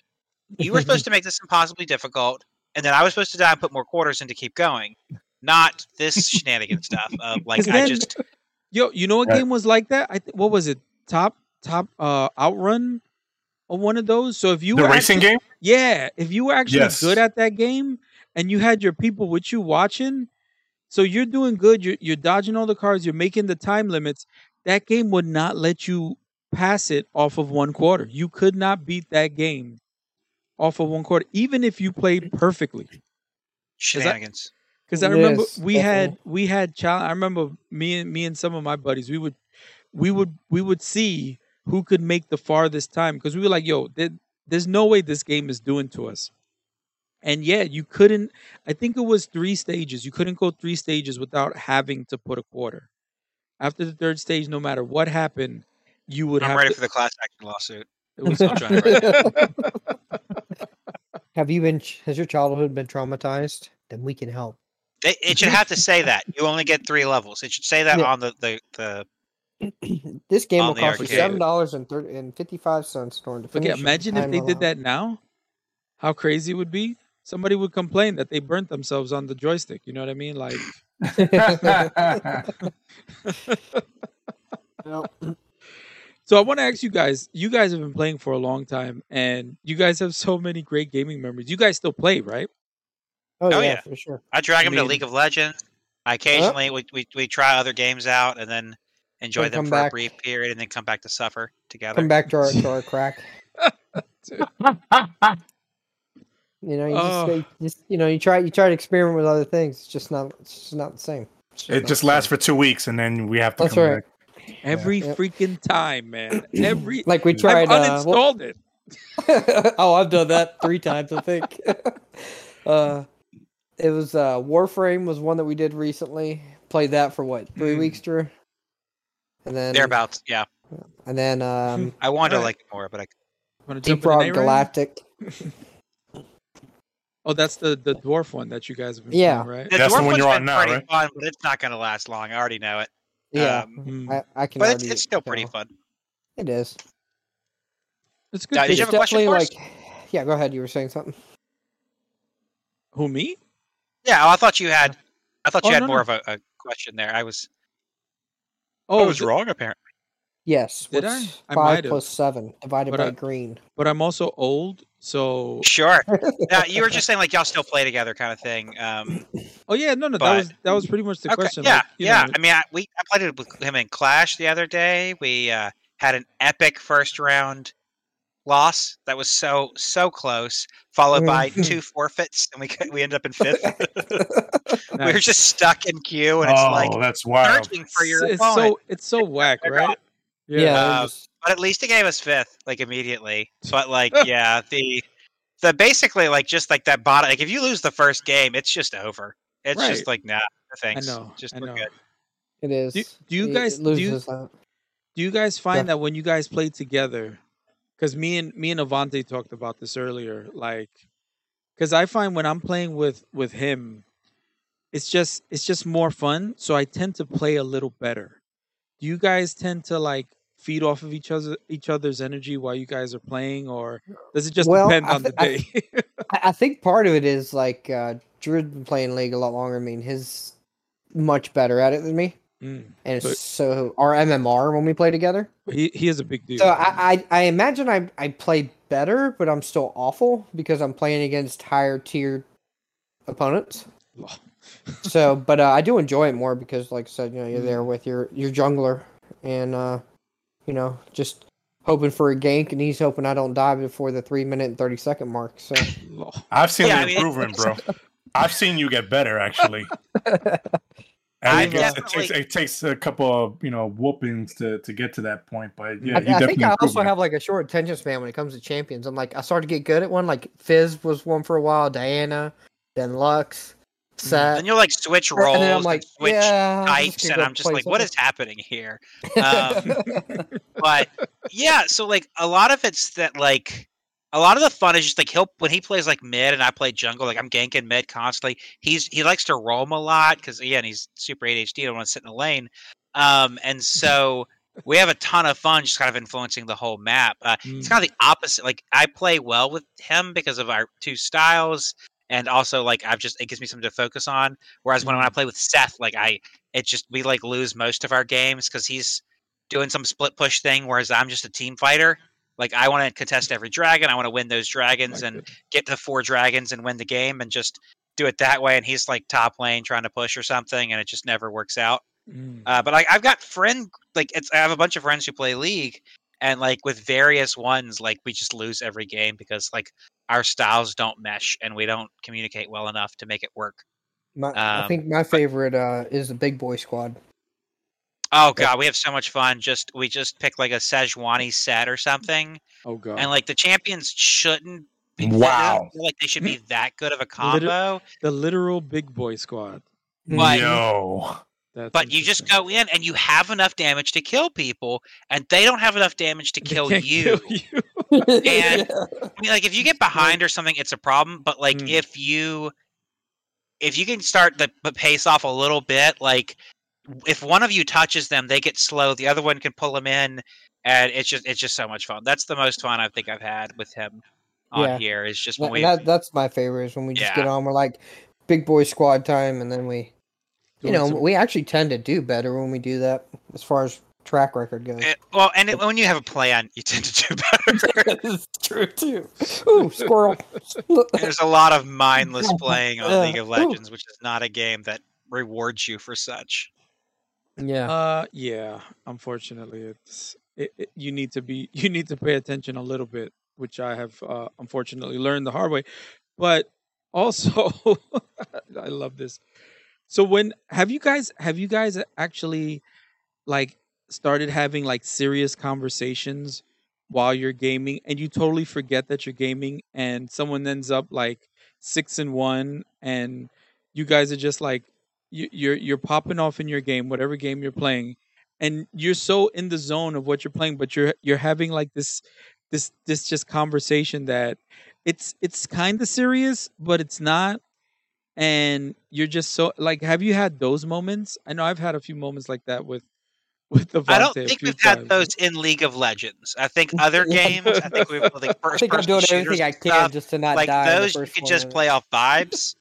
You were supposed to make this impossibly difficult, and then I was supposed to die and put more quarters in to keep going. Not this shenanigan stuff of like 'Cause I just Yo, you know what Right. game was like that? I th- what was it? Top top uh outrun or one of those. So if you The were racing actually- game? Yeah, if you were actually Yes. good at that game and you had your people with you watching, so you're doing good, you're, you're dodging all the cars, you're making the time limits, that game would not let you pass it off of one quarter. You could not beat that game off of one quarter, even if you played perfectly. shenanigans. Because I remember Yes, we had we had challenge. I remember me and me and some of my buddies. We would we would we would see who could make the farthest time because we were like, "Yo, there, there's no way this game is doing to us." And yeah, you couldn't. I think it was three stages. You couldn't go three stages without having to put a quarter. After the third stage, no matter what happened, you would I'm have ready to. for the class action lawsuit. it was I'm trying to Have you been? Has your childhood been traumatized? Then we can help. It, it should have to say that you only get three levels. It should say that Yeah. on the the, the This game will cost you seven dollars and thirty and fifty five cents in order to finish. yeah, imagine if Time they did that now. How crazy it would be. Somebody would complain that they burnt themselves on the joystick. You know what I mean? Like. Yep. So I want to ask you guys. You guys have been playing for a long time, and you guys have so many great gaming memories. You guys still play, right? Oh, Oh, yeah, yeah. for sure. I drag I him to League of Legends. I occasionally we, we we try other games out and then enjoy Then them come for a brief period and then come back to suffer together. Come back to our to our crack. You know, you Oh. just, you just you know you try you try to experiment with other things. It's just not it's just not the same. It's It just lasts same. for two weeks, and then we have to That's come right. back. Every yeah. freaking time, man. Every Like we I've tried. Uh, well- uninstalled it. oh, I've done that three times, I think. uh, it was uh, Warframe was one that we did recently. Played that for what three Mm. weeks, Drew? And then Thereabouts. Yeah. and then um, I wanted to like it more, but I Wanna jump Deep in Rock Galactic. Oh, that's the the dwarf one that you guys have been Yeah. playing, right? the That's the dwarf one you're on now, right? fun, but it's not going to last long. I already know it. Yeah, Um, Mm. I, I can. but it's, it's still pretty fun. It is. It's good. Uh, did you It's have a question definitely for us? like. Yeah, go ahead. You were saying something. Who me? Yeah, oh, I thought you had. I thought you Oh, had no, more no. of a, a question there. I was. Oh, I was th- wrong apparently. Yes. Did what's I? I Five plus seven divided But by I- green. but I'm also old, so Sure. Uh, you were just saying like y'all still play together, kind of thing. Um, oh yeah, no, no, that was that was pretty much the okay, question. yeah, like, yeah. know, I mean, I, we I played it with him in Clash the other day. We uh, had an epic first round loss that was so so close, followed by two forfeits, and we we ended up in fifth. we were just stuck in queue, and it's oh, like that's wild. searching for your it's, it's opponent. so it's so whack, right? Not- Yeah. Yeah. they're Uh, just- but at least it gave us fifth, like immediately. But like, yeah, the the basically like just like that bottom. Like if you lose the first game, it's just over. It's Right. just like nah, no thanks. know, Just I know. good. it is. Do- do you It- guys- it do you- Do you guys find Yeah. that when you guys play together, because me and me and Avante talked about this earlier, like, because I find when I'm playing with with him, it's just it's just more fun. So I tend to play a little better. Do you guys tend to like feed off of each other each other's energy while you guys are playing, or does it just Well, depend I on the thi- I day? I, think part of it is like uh, Drew's been playing League a lot longer. I mean, he's much better at it than me, Mm. and But- so our MMR when we play together. He he is a big dude. So I, I I imagine I I play better, but I'm still awful because I'm playing against higher tier opponents. So, but uh, I do enjoy it more because, like I said, you know, you're there with your your jungler, and uh, you know, just hoping for a gank, and he's hoping I don't die before the three minute and thirty second mark. So, I've seen Yeah, the I mean, improvement, bro. I've seen you get better, actually. I And it, gets- it definitely- takes it takes a couple of you know whoopings to to get to that point, but yeah, I, you I definitely think I also improved, have like a short attention span when it comes to champions. I'm like, I started to get good at one. Like Fizz was one for a while, Diana, then Lux, Set. Then you'll like switch and roles, then I'm and like, switch yeah, I'm types, and I'm just like, what something." is happening here? Um, but yeah, so like a lot of it's that like a lot of the fun is just like he'll when he plays like mid and I play jungle, like I'm ganking mid constantly. He's he likes to roam a lot because again he's super ADHD. I don't want to sit in a lane, um, and so we have a ton of fun just kind of influencing the whole map. Uh, It's Mm. kind of the opposite. Like I play well with him because of our two styles. And also, like I've just it gives me something to focus on. Whereas when, when I play with Seth, like I, it just we like lose most of our games because he's doing some split push thing, whereas I'm just a team fighter. Like I want to contest every dragon. I want to win those dragons Like and it. get to four dragons and win the game and just do it that way. And he's like top lane trying to push or something, and it just never works out. Mm. Uh, but like I've got friend like it's I have a bunch of friends who play League, and like with various ones, like we just lose every game because like our styles don't mesh and we don't communicate well enough to make it work. My, I Um, think my favorite uh, is the Big Boy Squad. Oh god, we have so much fun. Just we just pick like a Sejuani set or something, oh god. and like the champions shouldn't. Be, Wow. feel like they should be that good of a combo. the literal big boy squad. But- Yo, That's But you just go in and you have enough damage to kill people, and they don't have enough damage to They kill can't you. kill you. And- I mean, like if you get behind or something, it's a problem. But like Mm. if you if you can start the, the pace off a little bit, like if one of you touches them, they get slow. The other one can pull them in, and it's just it's just so much fun. That's the most fun I think I've had with him on Yeah. here. Is just when That, we that, that's my favorite is when we just get on. We're like Big Boy Squad time, and then we, you know, some- we actually tend to do better when we do that as far as track record goes. it- well, and it, when you have a plan, you tend to do better. It's true too. Ooh, squirrel. There's a lot of mindless playing on Yeah. League of Ooh. Legends, which is not a game that rewards you for such. yeah. Uh, yeah. Unfortunately, it's it, it, you need to be you need to pay attention a little bit, which I have uh, unfortunately learned the hard way. but also I love this. So when have you guys have you guys actually like started having like serious conversations while you're gaming and you totally forget that you're gaming and someone ends up like 6 and 1 and you guys are just like you, you're you're popping off in your game whatever game you're playing and you're so in the zone of what you're playing but you're you're having like this this this just conversation that it's it's kind of serious but it's not and you're just so like have you had those moments i know i've had a few moments like that with with the I don't think we've had those in League of Legends. I think other games, I think we've like I first think I'm person doing shooters everything I and can stuff, just to not like die. in the those you can one just play off vibes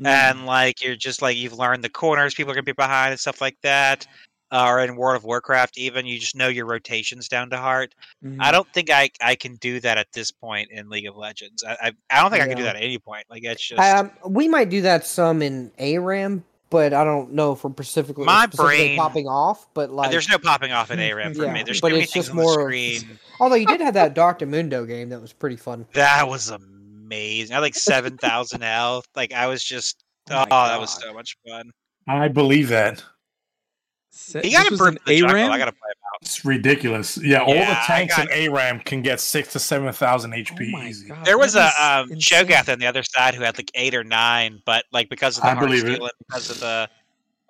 Mm. and like you're just like you've learned the corners people are gonna be behind and stuff like that. Uh, or in World of Warcraft, even you just know your rotations down to heart. Mhm. I don't think I I can do that at this point in League of Legends. I I, I don't think I can do that at any point. Like it's just Um, we might do that some in ARAM, but I don't know for specifically, My specifically brain- popping off. But like, there's no popping off in ARAM for Yeah, me. There's but too many it's things just on the more of- screen. although you did have that Doctor Mundo game that was pretty fun. That was amazing. I had like seven thousand health. Like I was just Oh oh, that was so much fun. I believe that. Se- He got was improved the jungle. ARAM? I gotta play him out. It's ridiculous. Yeah, all the tanks got- in ARAM can get six to seven thousand Oh HP my easy. God, There was a that um. Cho'Gath on the other side who had like eight or nine, but like because of the I hard believe it. steel and because of the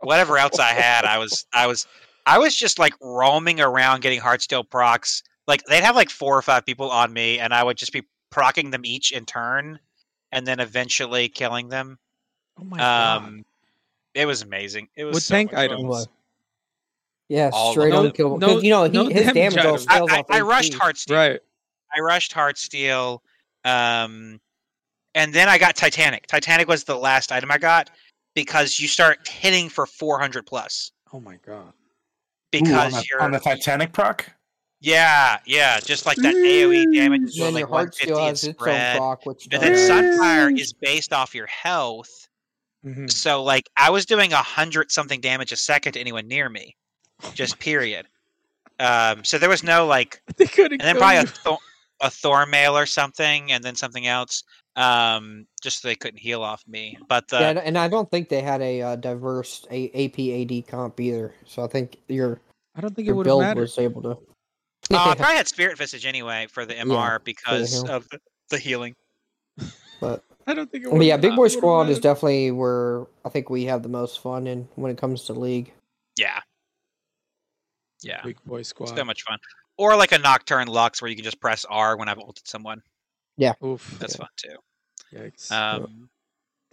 whatever else I had, I was I was I was just like roaming around getting Heartsteel procs. Like they'd have like four or five people on me, and I would just be procking them each in turn, and then eventually killing them. Oh my god. Um, it was amazing. It was With so tank much fun. Items. What? Yeah, All straight them. on kill. No- you know he, no his damage damage all. I, scales I, off. I rushed HP. Heartsteel. Right. I rushed Heartsteel, um, and then I got Titanic. Titanic was the last item I got because you start hitting for 400 plus. Oh my god. Ooh, Because on, the, you're on the Titanic proc. yeah yeah just like that AOE damage is Then like your heart 150 still has its own spread. proc, which And does- then Sunfire is based off your health. Mhm. So like I was doing a hundred something damage a second to anyone near me, just period. Um, so there was no like They couldn't and then probably a, you. th- a Thornmail or something, and then something else, um, just so they couldn't heal off me. But uh, yeah, and- and I don't think they had a uh, diverse a- APAD comp either. So I think your I don't think it your would have build mattered. was able to. uh, I probably had Spirit Visage anyway for the MR because heal. of the, the healing. but I don't think it but yeah, Big Boy Squad is definitely where I think we have the most fun in when it comes to league. Yeah, yeah, Big Boy Squad. so much fun. Or like a Nocturne Lux where you can just press R when I've ulted someone. Yeah. Oof. That's fun too. Yikes. Um,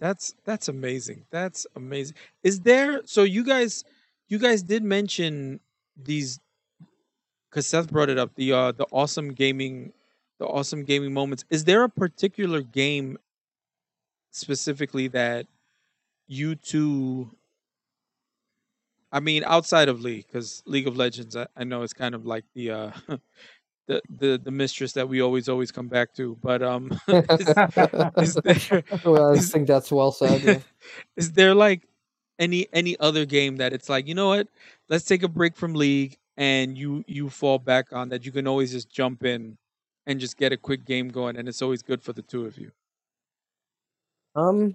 That's that's amazing. That's amazing. Is there so you guys you guys did mention these because Seth brought it up the uh the awesome gaming the awesome gaming moments. Is there a particular game specifically that you two I mean outside of League because League of Legends I, I know it's kind of like the uh the, the the mistress that we always always come back to but um is, is there well, I is- think that's well said. yeah. is there like any any other game that it's like you know what let's take a break from league and you you fall back on that you can always just jump in and just get a quick game going and it's always good for the two of you Um,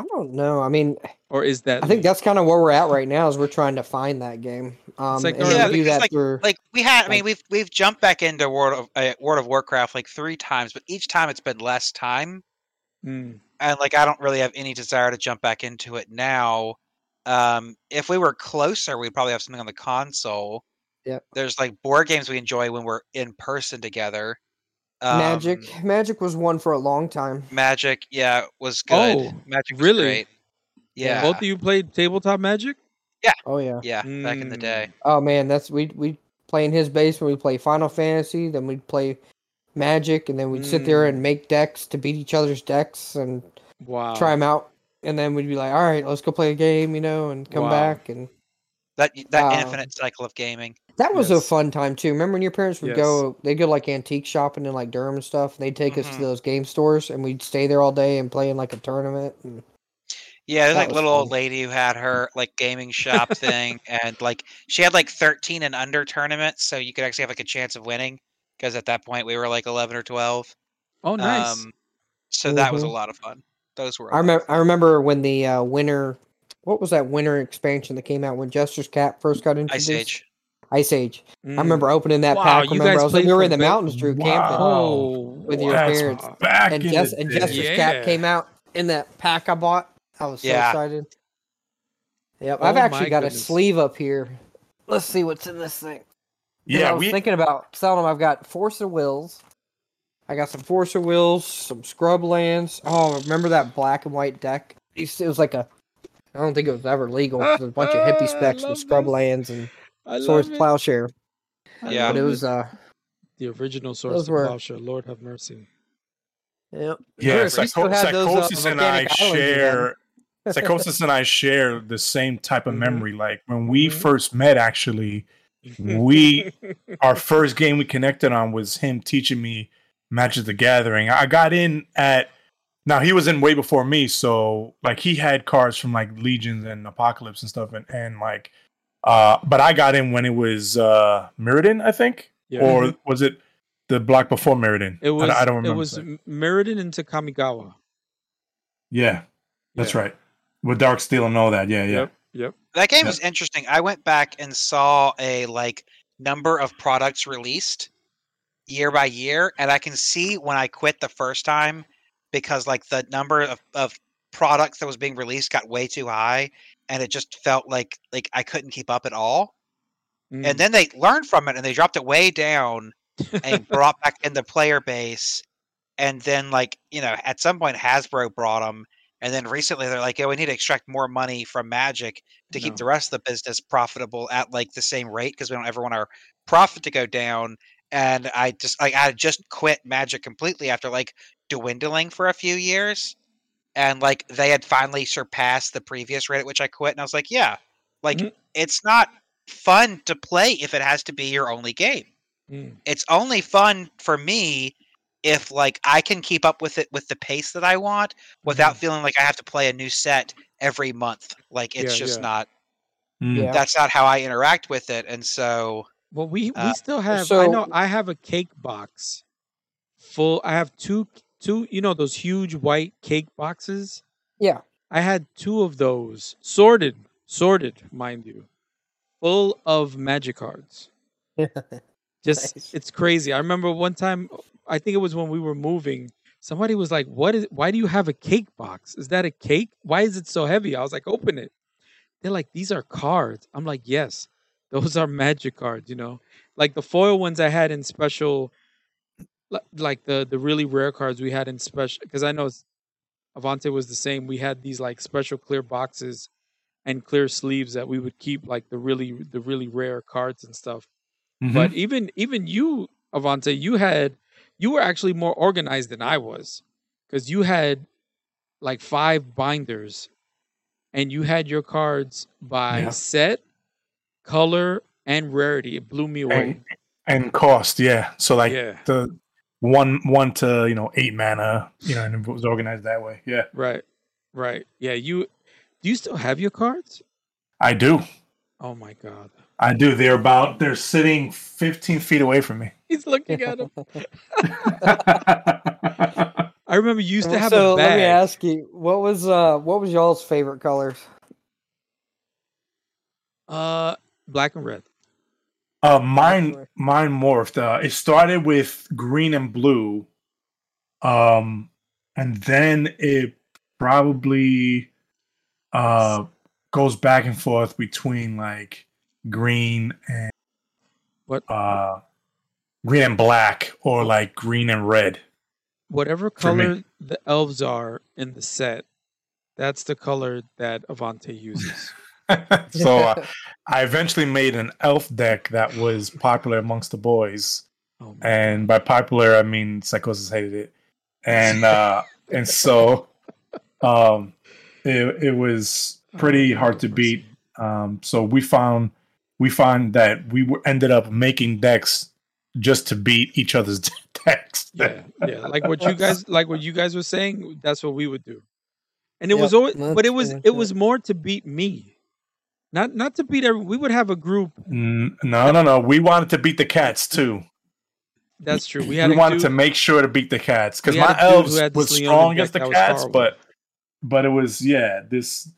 I don't know. I mean, or is that I think that's kind of where we're at right now. Is we're trying to find that game. Um, like and our we Yeah, do that like- through. like we had, I mean, Like- we've we've jumped back into World of uh, World of Warcraft like three times, but each time it's been less time. Mm, and like I don't really have any desire to jump back into it now. Um, if we were closer, we'd probably have something on the console. Yeah. There's like board games we enjoy when we're in person together. Um, Magic, Magic was one for a long time. Magic, yeah, was good. Oh, Magic was really? great. Yeah, both of you played tabletop magic Yeah. Oh yeah. yeah, back in the Mm. day. Oh man, that's we we play in his basement. We play Final Fantasy, then we'd play Magic, and then we'd sit there Mm. and make decks to beat each other's decks and wow try them out. And then we'd be like, "All right, let's go play a game," you know, and come Wow. back. And That that Um, infinite cycle of gaming. That was a fun time too. Remember when your parents would Yes. go? They'd go like antique shopping in like Durham and stuff. And they'd take us Mhm. to those game stores, and we'd stay there all day and play in like a tournament. And Yeah, there's That like was little old lady who had her like gaming shop thing, and like she had like 13 and under tournaments, so you could actually have like a chance of winning. Because at that point we were like 11 or 12. oh nice Um, So that was a Mhm. lot of fun. Those were. a I lot of remember. I remember when the uh, winter. What was that winter expansion that came out when Jester's Cap first got introduced? Ice Age. Ice Age. Mm. I remember opening that Wow, pack. Remember, I was we were in the mountains, Drew, Wow. camping, Oh, with your parents. Back and Jess and. Jester's Yeah. Cap came out in that pack I bought. I was so Yeah. excited. Yep, Oh I've actually got goodness. a sleeve up here. Let's see what's in this thing. Yeah, I was we thinking about selling them. I've got Force of Wills. I got some Force of Wills, some Scrublands. Oh, remember that black and white deck? It was like a. I don't think it was ever legal. It was a bunch of hippie specs with Scrub. Lands and I love Swords it. Plowshare. Yeah. But it was uh. the original source were- Plowshare. Lord have mercy. Yep. yeah, Sure, Psycho- had those, uh, psychosis and I volcanic islands again. share psychosis and I share the same type of Mhm. memory. Like when we Mhm. first met, actually, We- our first game we connected on was him teaching me Magic the Gathering. I got in at now he was in way before me, so like he had cards from like Legions and Apocalypse and stuff, and, and like uh but I got in when it was uh Mirrodin, I think. Yeah. Or was it the block before Mirrodin? it was. I, I don't remember. It was the- Mirrodin into Kamigawa. yeah, that's Yeah. right. With Darksteel and all that. Yeah, yeah. Yep. Yep. That game Yep. is interesting. I went back and saw a like number of products released year by year, and I can see when I quit the first time because like the number of, of products that was being released got way too high, and it just felt like like I couldn't keep up at all. Mm. And then they learned from it and they dropped it way down and brought back in the player base. And then, like, you know, at some point Hasbro brought them. And then recently they're like, yeah, we need to extract more money from Magic to keep the rest of the business profitable at like the same rate because we don't ever want our profit to go down. And I just, like, I just quit Magic completely after like dwindling for a few years. And like they had finally surpassed the previous rate at which I quit. And I was like, yeah, like Mhm. it's not fun to play if it has to be your only game Mm. it's only fun for me if like I can keep up with it with the pace that I want without feeling like I have to play a new set every month. Like it's Yeah, just yeah. not Mm. Yeah. that's not how I interact with it. And so Well, we we Uh, still have. I know I have a cake box full. I have two two. You know those huge white cake boxes. Yeah. I had two of those sorted, sorted, mind you, full of magic cards. Just Nice. it's crazy. I remember one time. I think it was when we were moving. Somebody was like, "What is? Why do you have a cake box? Is that a cake? Why is it so heavy?" I was like, "Open it." They're like, "These are cards." I'm like, "Yes, those are magic cards." You know, like the foil ones I had in special, like the the really rare cards we had in special. Because I know Avante was the same. We had these like special clear boxes and clear sleeves that we would keep like the really the really rare cards and stuff. Mhm. But even even you, Avante, you had you were actually more organized than I was, because you had like five binders, and you had your cards by Yeah. set, color, and rarity. It blew me away. and, and cost, yeah. So like yeah, the one one to you know eight mana, you know, and it was organized that way. Yeah, right, right. Yeah, you. Do you still have your cards? I do. Oh my god, I do. They're about they're sitting 15 feet away from me. he's looking at them. I remember you used to have so a bag. let me ask you, what was uh what was y'all's favorite colors? Uh, black and red. Uh, mine mine morphed. Uh, it started with green and blue, um, and then it probably uh goes back and forth between like green and What? uh green and black or like green and red. whatever color the elves are in the set, that's the color that Avante uses. so uh, I eventually made an elf deck that was popular amongst the boys, oh my and by popular I mean Psychosis hated it, and uh, and so um, it it was pretty Oh, hard to beat. Um, so we found we found that we were, ended up making decks just to beat each other's decks. Yeah, yeah, like what you guys like what you guys were saying. That's what we would do, and it Yep, was always, but it was pretty much it it. was more to beat me, not not to beat every. We would have a group. No, no, no. We wanted to beat the cats too. That's true. We had we wanted dude- to make sure to beat the cats because my a dude who elves was strong against the cats, but but it was yeah, this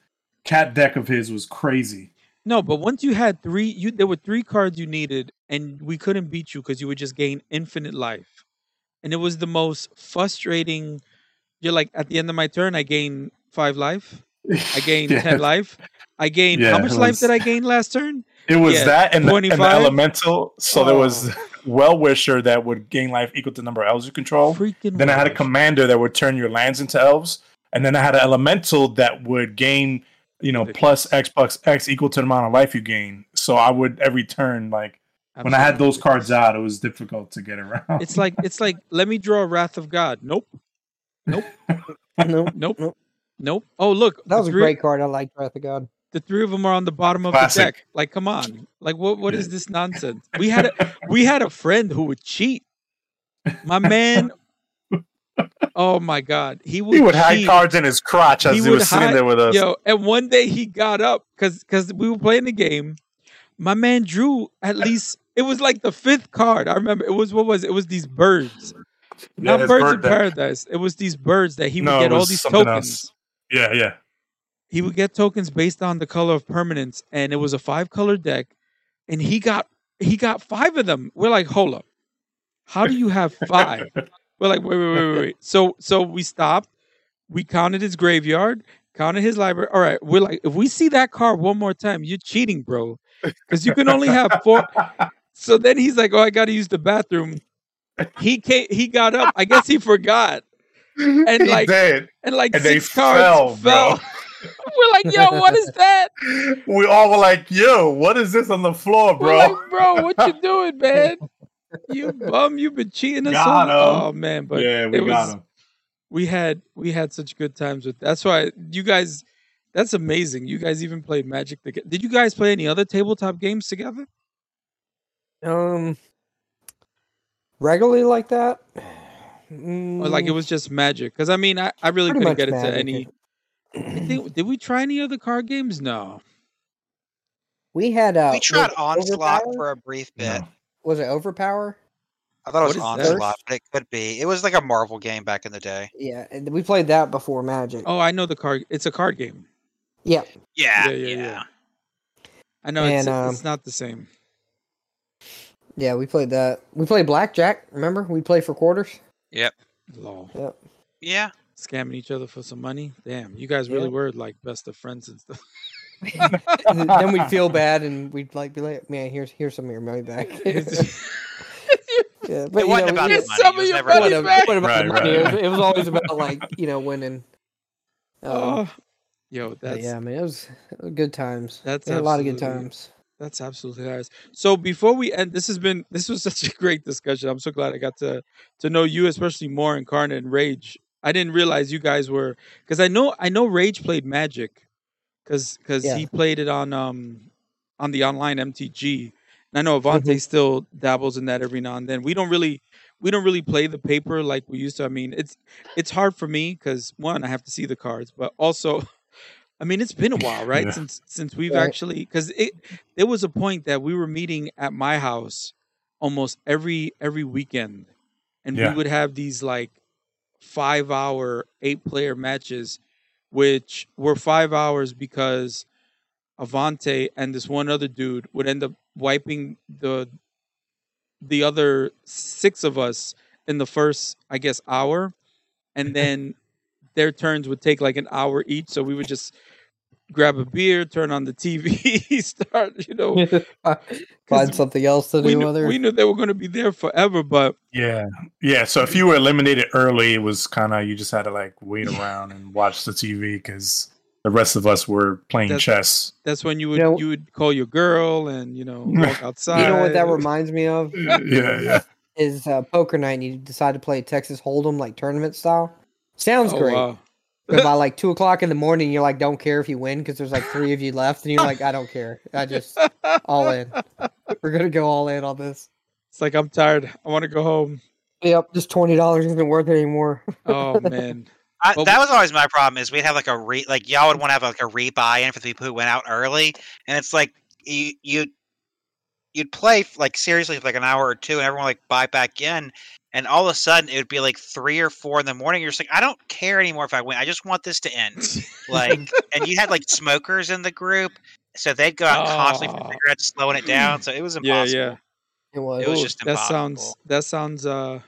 cat deck of his was crazy. No, but once you had three, you there were three cards you needed, and we couldn't beat you because you would just gain infinite life, and it was the most frustrating. You're like, at the end of my turn, I gain five life. I gain Yeah. ten life. I gained how much it life was- did I gain last turn? It was Yeah, that and the, and the elemental. So there was Oh. Wellwisher that would gain life equal to the number of elves you control. Freaking. Then I had a commander that would turn your lands into elves, and then I had an elemental that would gain, you know, plus X plus X equal to the amount of life you gain. So I would every turn like when I had those cards out, it was difficult to get around. It's like it's like let me draw Wrath of God. Nope. no, Nope. Nope. Nope. Oh look, that was a great card. I liked Wrath of God. The three of them are on the bottom of Classic. the deck. Like, come on. Like, what? What is this nonsense? We had a we had a friend who would cheat. My man. Oh my god, he would. he would hide cards in his crotch as He he, was sitting there with us. Yo, and one day he got up because because we were playing the game. My man drew at least it was like the fifth card. I remember it was what was it? It was these birds, Yeah, not birds bird in deck. paradise. It was these birds that he would No, get all these tokens. else. Yeah, yeah. He would get tokens based on the color of permanence, and it was a five color deck, and he got he got five of them. We're like, hold up, how do you have five? We're like, wait, wait, wait, wait, wait. So so we stopped. We counted his graveyard, counted his library. All right, we're like, if we see that card one more time, you're cheating, bro, because you can only have four. So then he's like, oh, I got to use the bathroom. He came. He got up. I guess he forgot, And, He like, did. and like And six cards fell, fell. Bro. we're like, yo, what is that? We all were like, "Yo, what is this on the floor, We're bro?" like, bro, what you doing, man? You bum, you've been cheating us. Got all- him. Oh man, but yeah, we it got was- him. we had we had such good times with. That's why you guys. That's amazing. You guys even played Magic. Together. Did you guys play any other tabletop games together? Um, regularly like that. Or like it Mm, was just Magic? Because I mean, I, I really Pretty couldn't much get into Magic. any. I think did we try any other card games? No. we had uh, we tried was it Onslaught Overpower? for a brief bit. No. Was it Overpower? I thought it was What is that? Onslaught, but it could be. It was like a Marvel game back in the day. Yeah, and we played that before Magic. Oh, I know the card. It's a card game. Yeah, Yeah, Yeah, yeah, yeah. I know it's, um, it's not the same. yeah, we played that. We played Blackjack. Remember, we played for quarters. Lol. Yep. Yeah. Scamming each other for some money. Damn, you guys really Yeah. were like best of friends and stuff. Then we'd feel bad, and we'd like be like, "Man, here's here's some of your money back." yeah, but It wasn't know, about we- the money. some It of was your never money about the back. what about Right, the right, money? It, was, it was always about like you know winning. Um, Oh, yo, but that's yeah, man, it was, it was good times. That's a lot of good times. That's absolutely hilarious. So before we end, this has been this was such a great discussion. I'm so glad I got to to know you, especially more Incarnate and Raije. I didn't realize you guys were because I know I know Raije played Magic because because Yeah. he played it on um on the online MTG. And I know Avante still dabbles in that every now and then. We don't really we don't really play the paper like we used to. I mean, it's it's hard for me because one, I have to see the cards, but also I mean, it's been a while, right? Yeah. Since since we've Right. actually because it there was a point that we were meeting at my house almost every every weekend, and Yeah. we would have these like five hour eight player matches, which were five hours because Avante and this one other dude would end up wiping the the other six of us in the first, I guess, hour, and then their turns would take like an hour each. So we would just grab a beer, turn on the TV, start, you know, Find something else to we do. knew, Other we knew they were going to be there forever, but Yeah, yeah. So if you were eliminated early, it was kind of you just had to like wait around and watch the TV because the rest of us were playing That's- chess. that's when you would You know- you would call your girl and you know walk outside. you know what that reminds me of yeah, yeah. is uh, poker night. and You decide to play Texas Hold'em like tournament style. Sounds Oh, great. wow. But by like two o'clock in the morning, you're like, don't care if you win because there's like three of you left, and you're like, I don't care. I just all in. We're gonna go all in on this. It's like I'm tired. I want to go home. Yep, just twenty dollars isn't worth it anymore. Oh man. I, that was always my problem. Is we'd have like a re like y'all would want to have like a rebuy in for the people who went out early, and it's like you you you'd play like seriously for like an hour or two, and everyone would, like buy back in, and all of a sudden it would be like three or four in the morning. You're just like, I don't care anymore if I win. I just want this to end. Like, and you had like smokers in the group, so they'd go out constantly for Oh. cigarettes, slowing it down. So it was impossible. yeah. yeah. It was. It was Ooh, just that sounds impossible. that sounds uh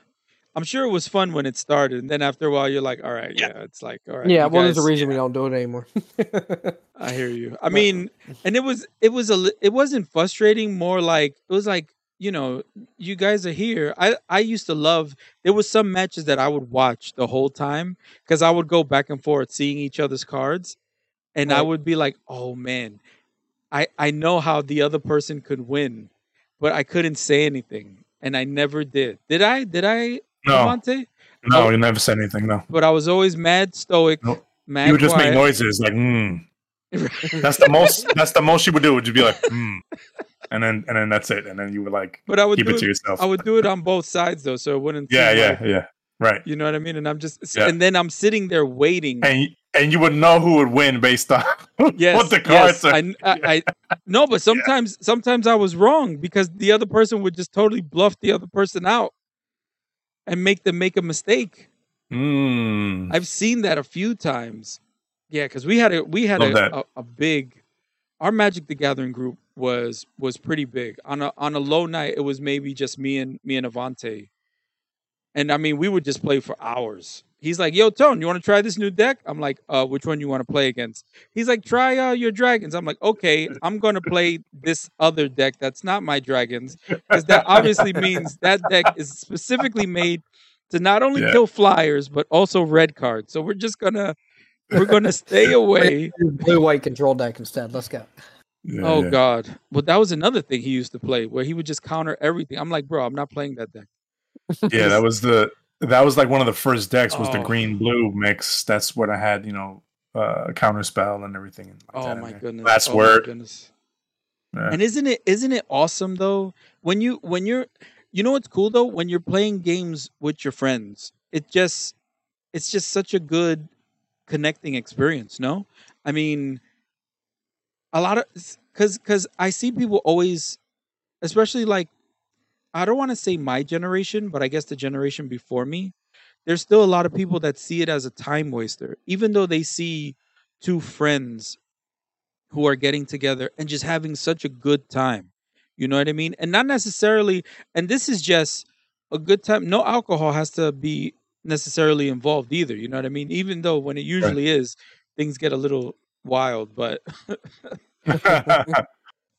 I'm sure it was fun when it started, and then after a while you're like, all right, yeah, Yeah. it's like, all right. yeah, you well, there's a guys- reason we don't do it anymore. I hear you. I But- mean, and it was it was a it wasn't frustrating. More like it was like you know you guys are here. I I used to love. There was some matches that I would watch the whole time because I would go back and forth seeing each other's cards, and I would be like, oh man, I I know how the other person could win, but I couldn't say anything, and I never did. Did I? Did I? No, no, you never said anything. No, But I was always mad stoic. Nope. Mad you would just make noises like, mm. That's the most. That's the most you would do. Would just be like, mm. and then and then that's it. And then you would like but I would keep do it to yourself. I would do it on both sides though, so it wouldn't. yeah, yeah, like- yeah. Right. You know what I mean? And I'm just, Yeah. and then I'm sitting there waiting. And and you would know who would win based on yes, what the cards yes, are. I, I, I- no, but sometimes, sometimes I was wrong because the other person would just totally bluff the other person out and make them make a mistake. Mm. I've seen that a few times. Yeah, because we had a we had a, a, a big our Magic the Gathering group was was pretty big. On a on a low night, it was maybe just me and me and Avante. And I mean, we would just play for hours. He's like, "Yo, Tone, you want to try this new deck?" I'm like, "Uh, which one you want to play against?" He's like, "Try uh, your dragons." I'm like, "Okay, I'm gonna play this other deck that's not my dragons because that obviously means that deck is specifically made to not only Yeah. kill flyers but also red cards. So we're just gonna we're gonna stay away." Blue white control deck instead. Let's go. Yeah, Oh yeah. God! Well, that was another thing he used to play, where he would just counter everything. I'm like, bro, I'm not playing that deck. Yeah, that was the that was like one of the first decks was the Oh. green blue mix. That's what I had, you know, uh counter spell and everything. Like Oh my goodness! Last oh my word. goodness. Yeah. And isn't it isn't it awesome though when you when you're you know what's cool though when you're playing games with your friends it just it's just such a good connecting experience no I mean a lot of cuz cuz I see people always especially like I don't want to say my generation but I guess the generation before me there's still a lot of people that see it as a time waster even though they see two friends who are getting together and just having such a good time. You know what I mean? And not necessarily, and this is just a good time. No alcohol has to be necessarily involved either. You know what I mean? Even though when it usually is, things get a little wild, but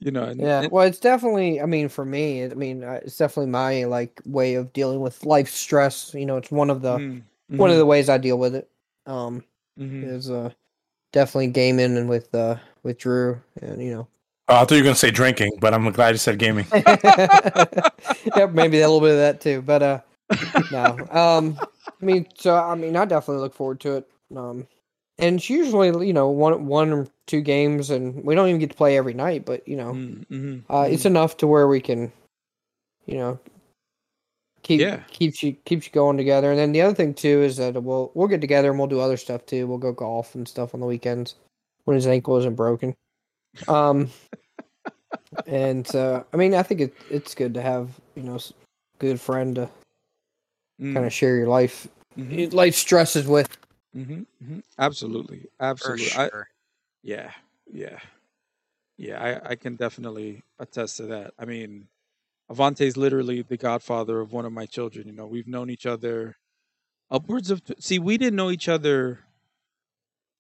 you know, and, Yeah. and- Well, it's definitely. I mean, for me, I mean, uh, it's definitely my like way of dealing with life stress. You know, it's one of the mm, one of the ways I deal with it. Um, mhm. is uh definitely gaming and with uh with Drew and you know Oh, I thought you were gonna say drinking, but I'm glad you said gaming. yeah, maybe a little bit of that too. But uh, no. Um, I mean, so I mean, I definitely look forward to it. Um, and it's usually you know one one or two games, and we don't even get to play every night. But you know, Mm, mhm, uh, mhm. it's enough to where we can, you know, keep Yeah. keeps you keeps you going together. And then the other thing too is that we'll we'll get together and we'll do other stuff too. We'll go golf and stuff on the weekends when his ankle isn't broken. Um, and uh, I mean, I think it it's good to have you know good friend to Mm, kind of share your life mhm, life stresses with. Mhm, mhm. absolutely, For absolutely. I. Yeah, yeah, yeah. I, I can definitely attest to that. I mean, Avante's literally the godfather of one of my children. You know, we've known each other upwards of. T- See, we didn't know each other.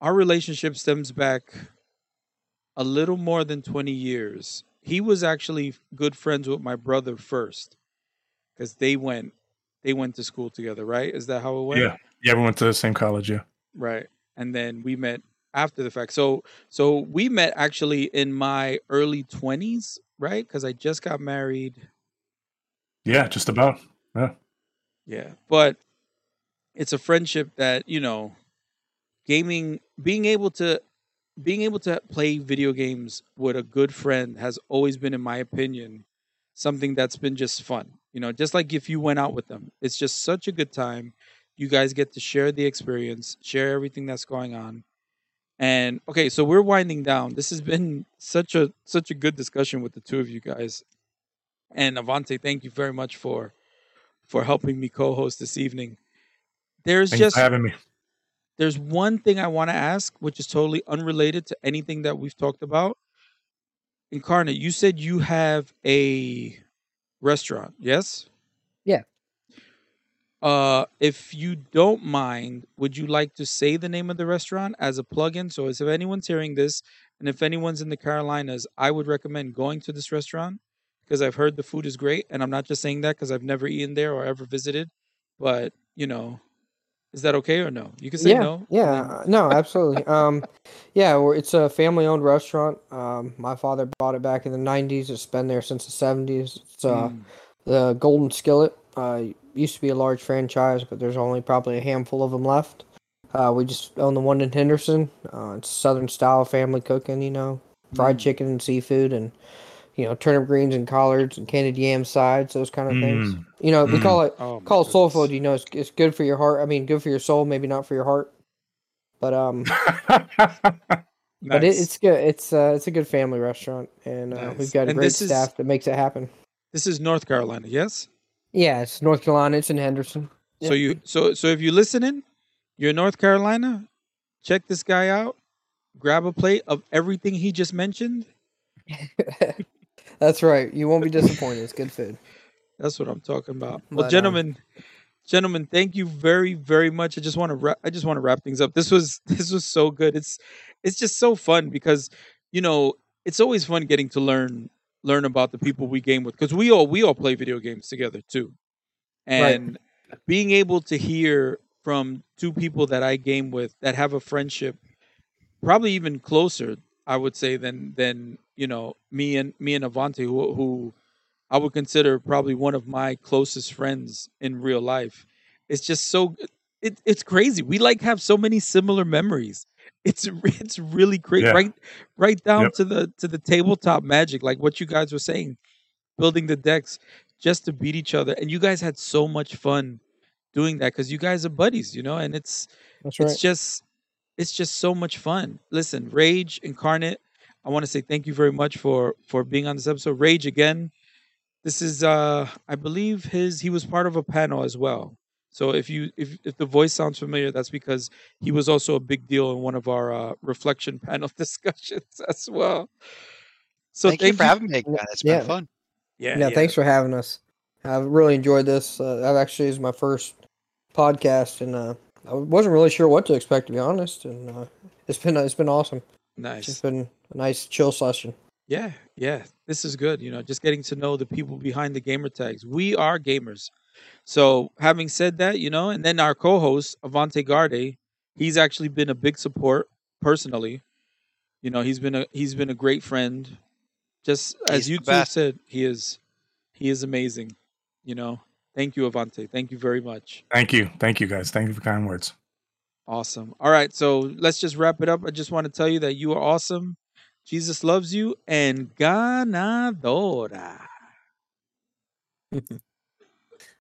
Our relationship stems back a little more than twenty years. He was actually good friends with my brother first, because they went they went to school together. Right? Is that how it went? yeah, yeah, we went to the same college. Yeah, Right. And then we met after the fact. So so we met actually in my early 20s, right? Cuz I just got married. yeah, just about. Yeah. Yeah, But it's a friendship that, you know, gaming being able to being able to play video games with a good friend has always been in my opinion something that's been just fun. You know, just like if you went out with them. It's just such a good time. You guys get to share the experience, share everything that's going on. And okay, so we're winding down. This has been such a such a good discussion with the two of you guys. And Avante, thank you very much for for helping me co-host this evening. There's Thanks just for having me. there's one thing I want to ask, which is totally unrelated to anything that we've talked about. Incarnate, you said you have a restaurant, yes? Uh, if you don't mind, would you like to say the name of the restaurant as a plug-in? So, as if anyone's hearing this, and if anyone's in the Carolinas, I would recommend going to this restaurant because I've heard the food is great, and I'm not just saying that because I've never eaten there or ever visited. But you know, is that okay or no? You can say yeah, no. yeah, no, absolutely. um, yeah, it's a family-owned restaurant. Um, my father bought it back in the '90s. It's been there since the '70s. It's uh, Mm. the Golden Skillet. Uh, used to be a large franchise, but there's only probably a handful of them left. Uh, we just own the one in Henderson. Uh, it's Southern style family cooking. You know, fried Mm. chicken and seafood, and you know turnip greens and collards and candied yam sides, those kind of things. Mm. You know, we Mm. call it Oh, call it soul food. You know, it's, it's good for your heart. I mean, good for your soul. Maybe not for your heart, but um, but it, it's good. It's uh, it's a good family restaurant, and uh, Nice. we've got a And great this is- staff that makes it happen. This is North Carolina, yes. Yeah, it's North Carolina. It's in Henderson. So you so so if you're listening, you're in North Carolina, check this guy out. Grab a plate of everything he just mentioned. That's right. You won't be disappointed. It's good food. That's what I'm talking about. But, Well, um, gentlemen, gentlemen, thank you very very much. I just want to wrap, I just want to wrap things up. This was this was so good. It's it's just so fun because you know it's always fun getting to learn learn about the people we game with because we all we all play video games together too, Right. and being able to hear from two people that I game with that have a friendship, probably even closer, I would say than than you know me and me and Avante who who I would consider probably one of my closest friends in real life. It's just so it, it's crazy. We like have so many similar memories. It's it's really great. Yeah. Right right down Yep. to the to the tabletop magic, like what you guys were saying, building the decks just to beat each other. And you guys had so much fun doing that because you guys are buddies, you know, and it's That's right. it's just it's just so much fun. Listen, Raije Incarnate, I want to say thank you very much for for being on this episode. Raije again. This is uh I believe his he was part of a panel as well. So if you if if the voice sounds familiar, that's because he was also a big deal in one of our uh, reflection panel discussions as well. So thank, you for having me again. It's Yeah. been fun. Yeah, yeah, thanks for having us. I've really enjoyed this. Uh, I've actually is my first podcast, and uh, I wasn't really sure what to expect to be honest. And uh, it's been it's been awesome. It's Nice. just been a nice chill session. Yeah, yeah. This is good. You know, just getting to know the people behind the gamer tags. We are gamers. So, having said that, you know, and then our co-host Avanteguarde, he's actually been a big support personally. You know, he's been a he's been a great friend. Just as He's you two said, he is he is amazing. You know, thank you, Avante. Thank you very much. Thank you. Thank you, guys. Thank you for kind words. Awesome. All right, so let's just wrap it up. I just want to tell you that you are awesome. Jesus loves you and ganadora.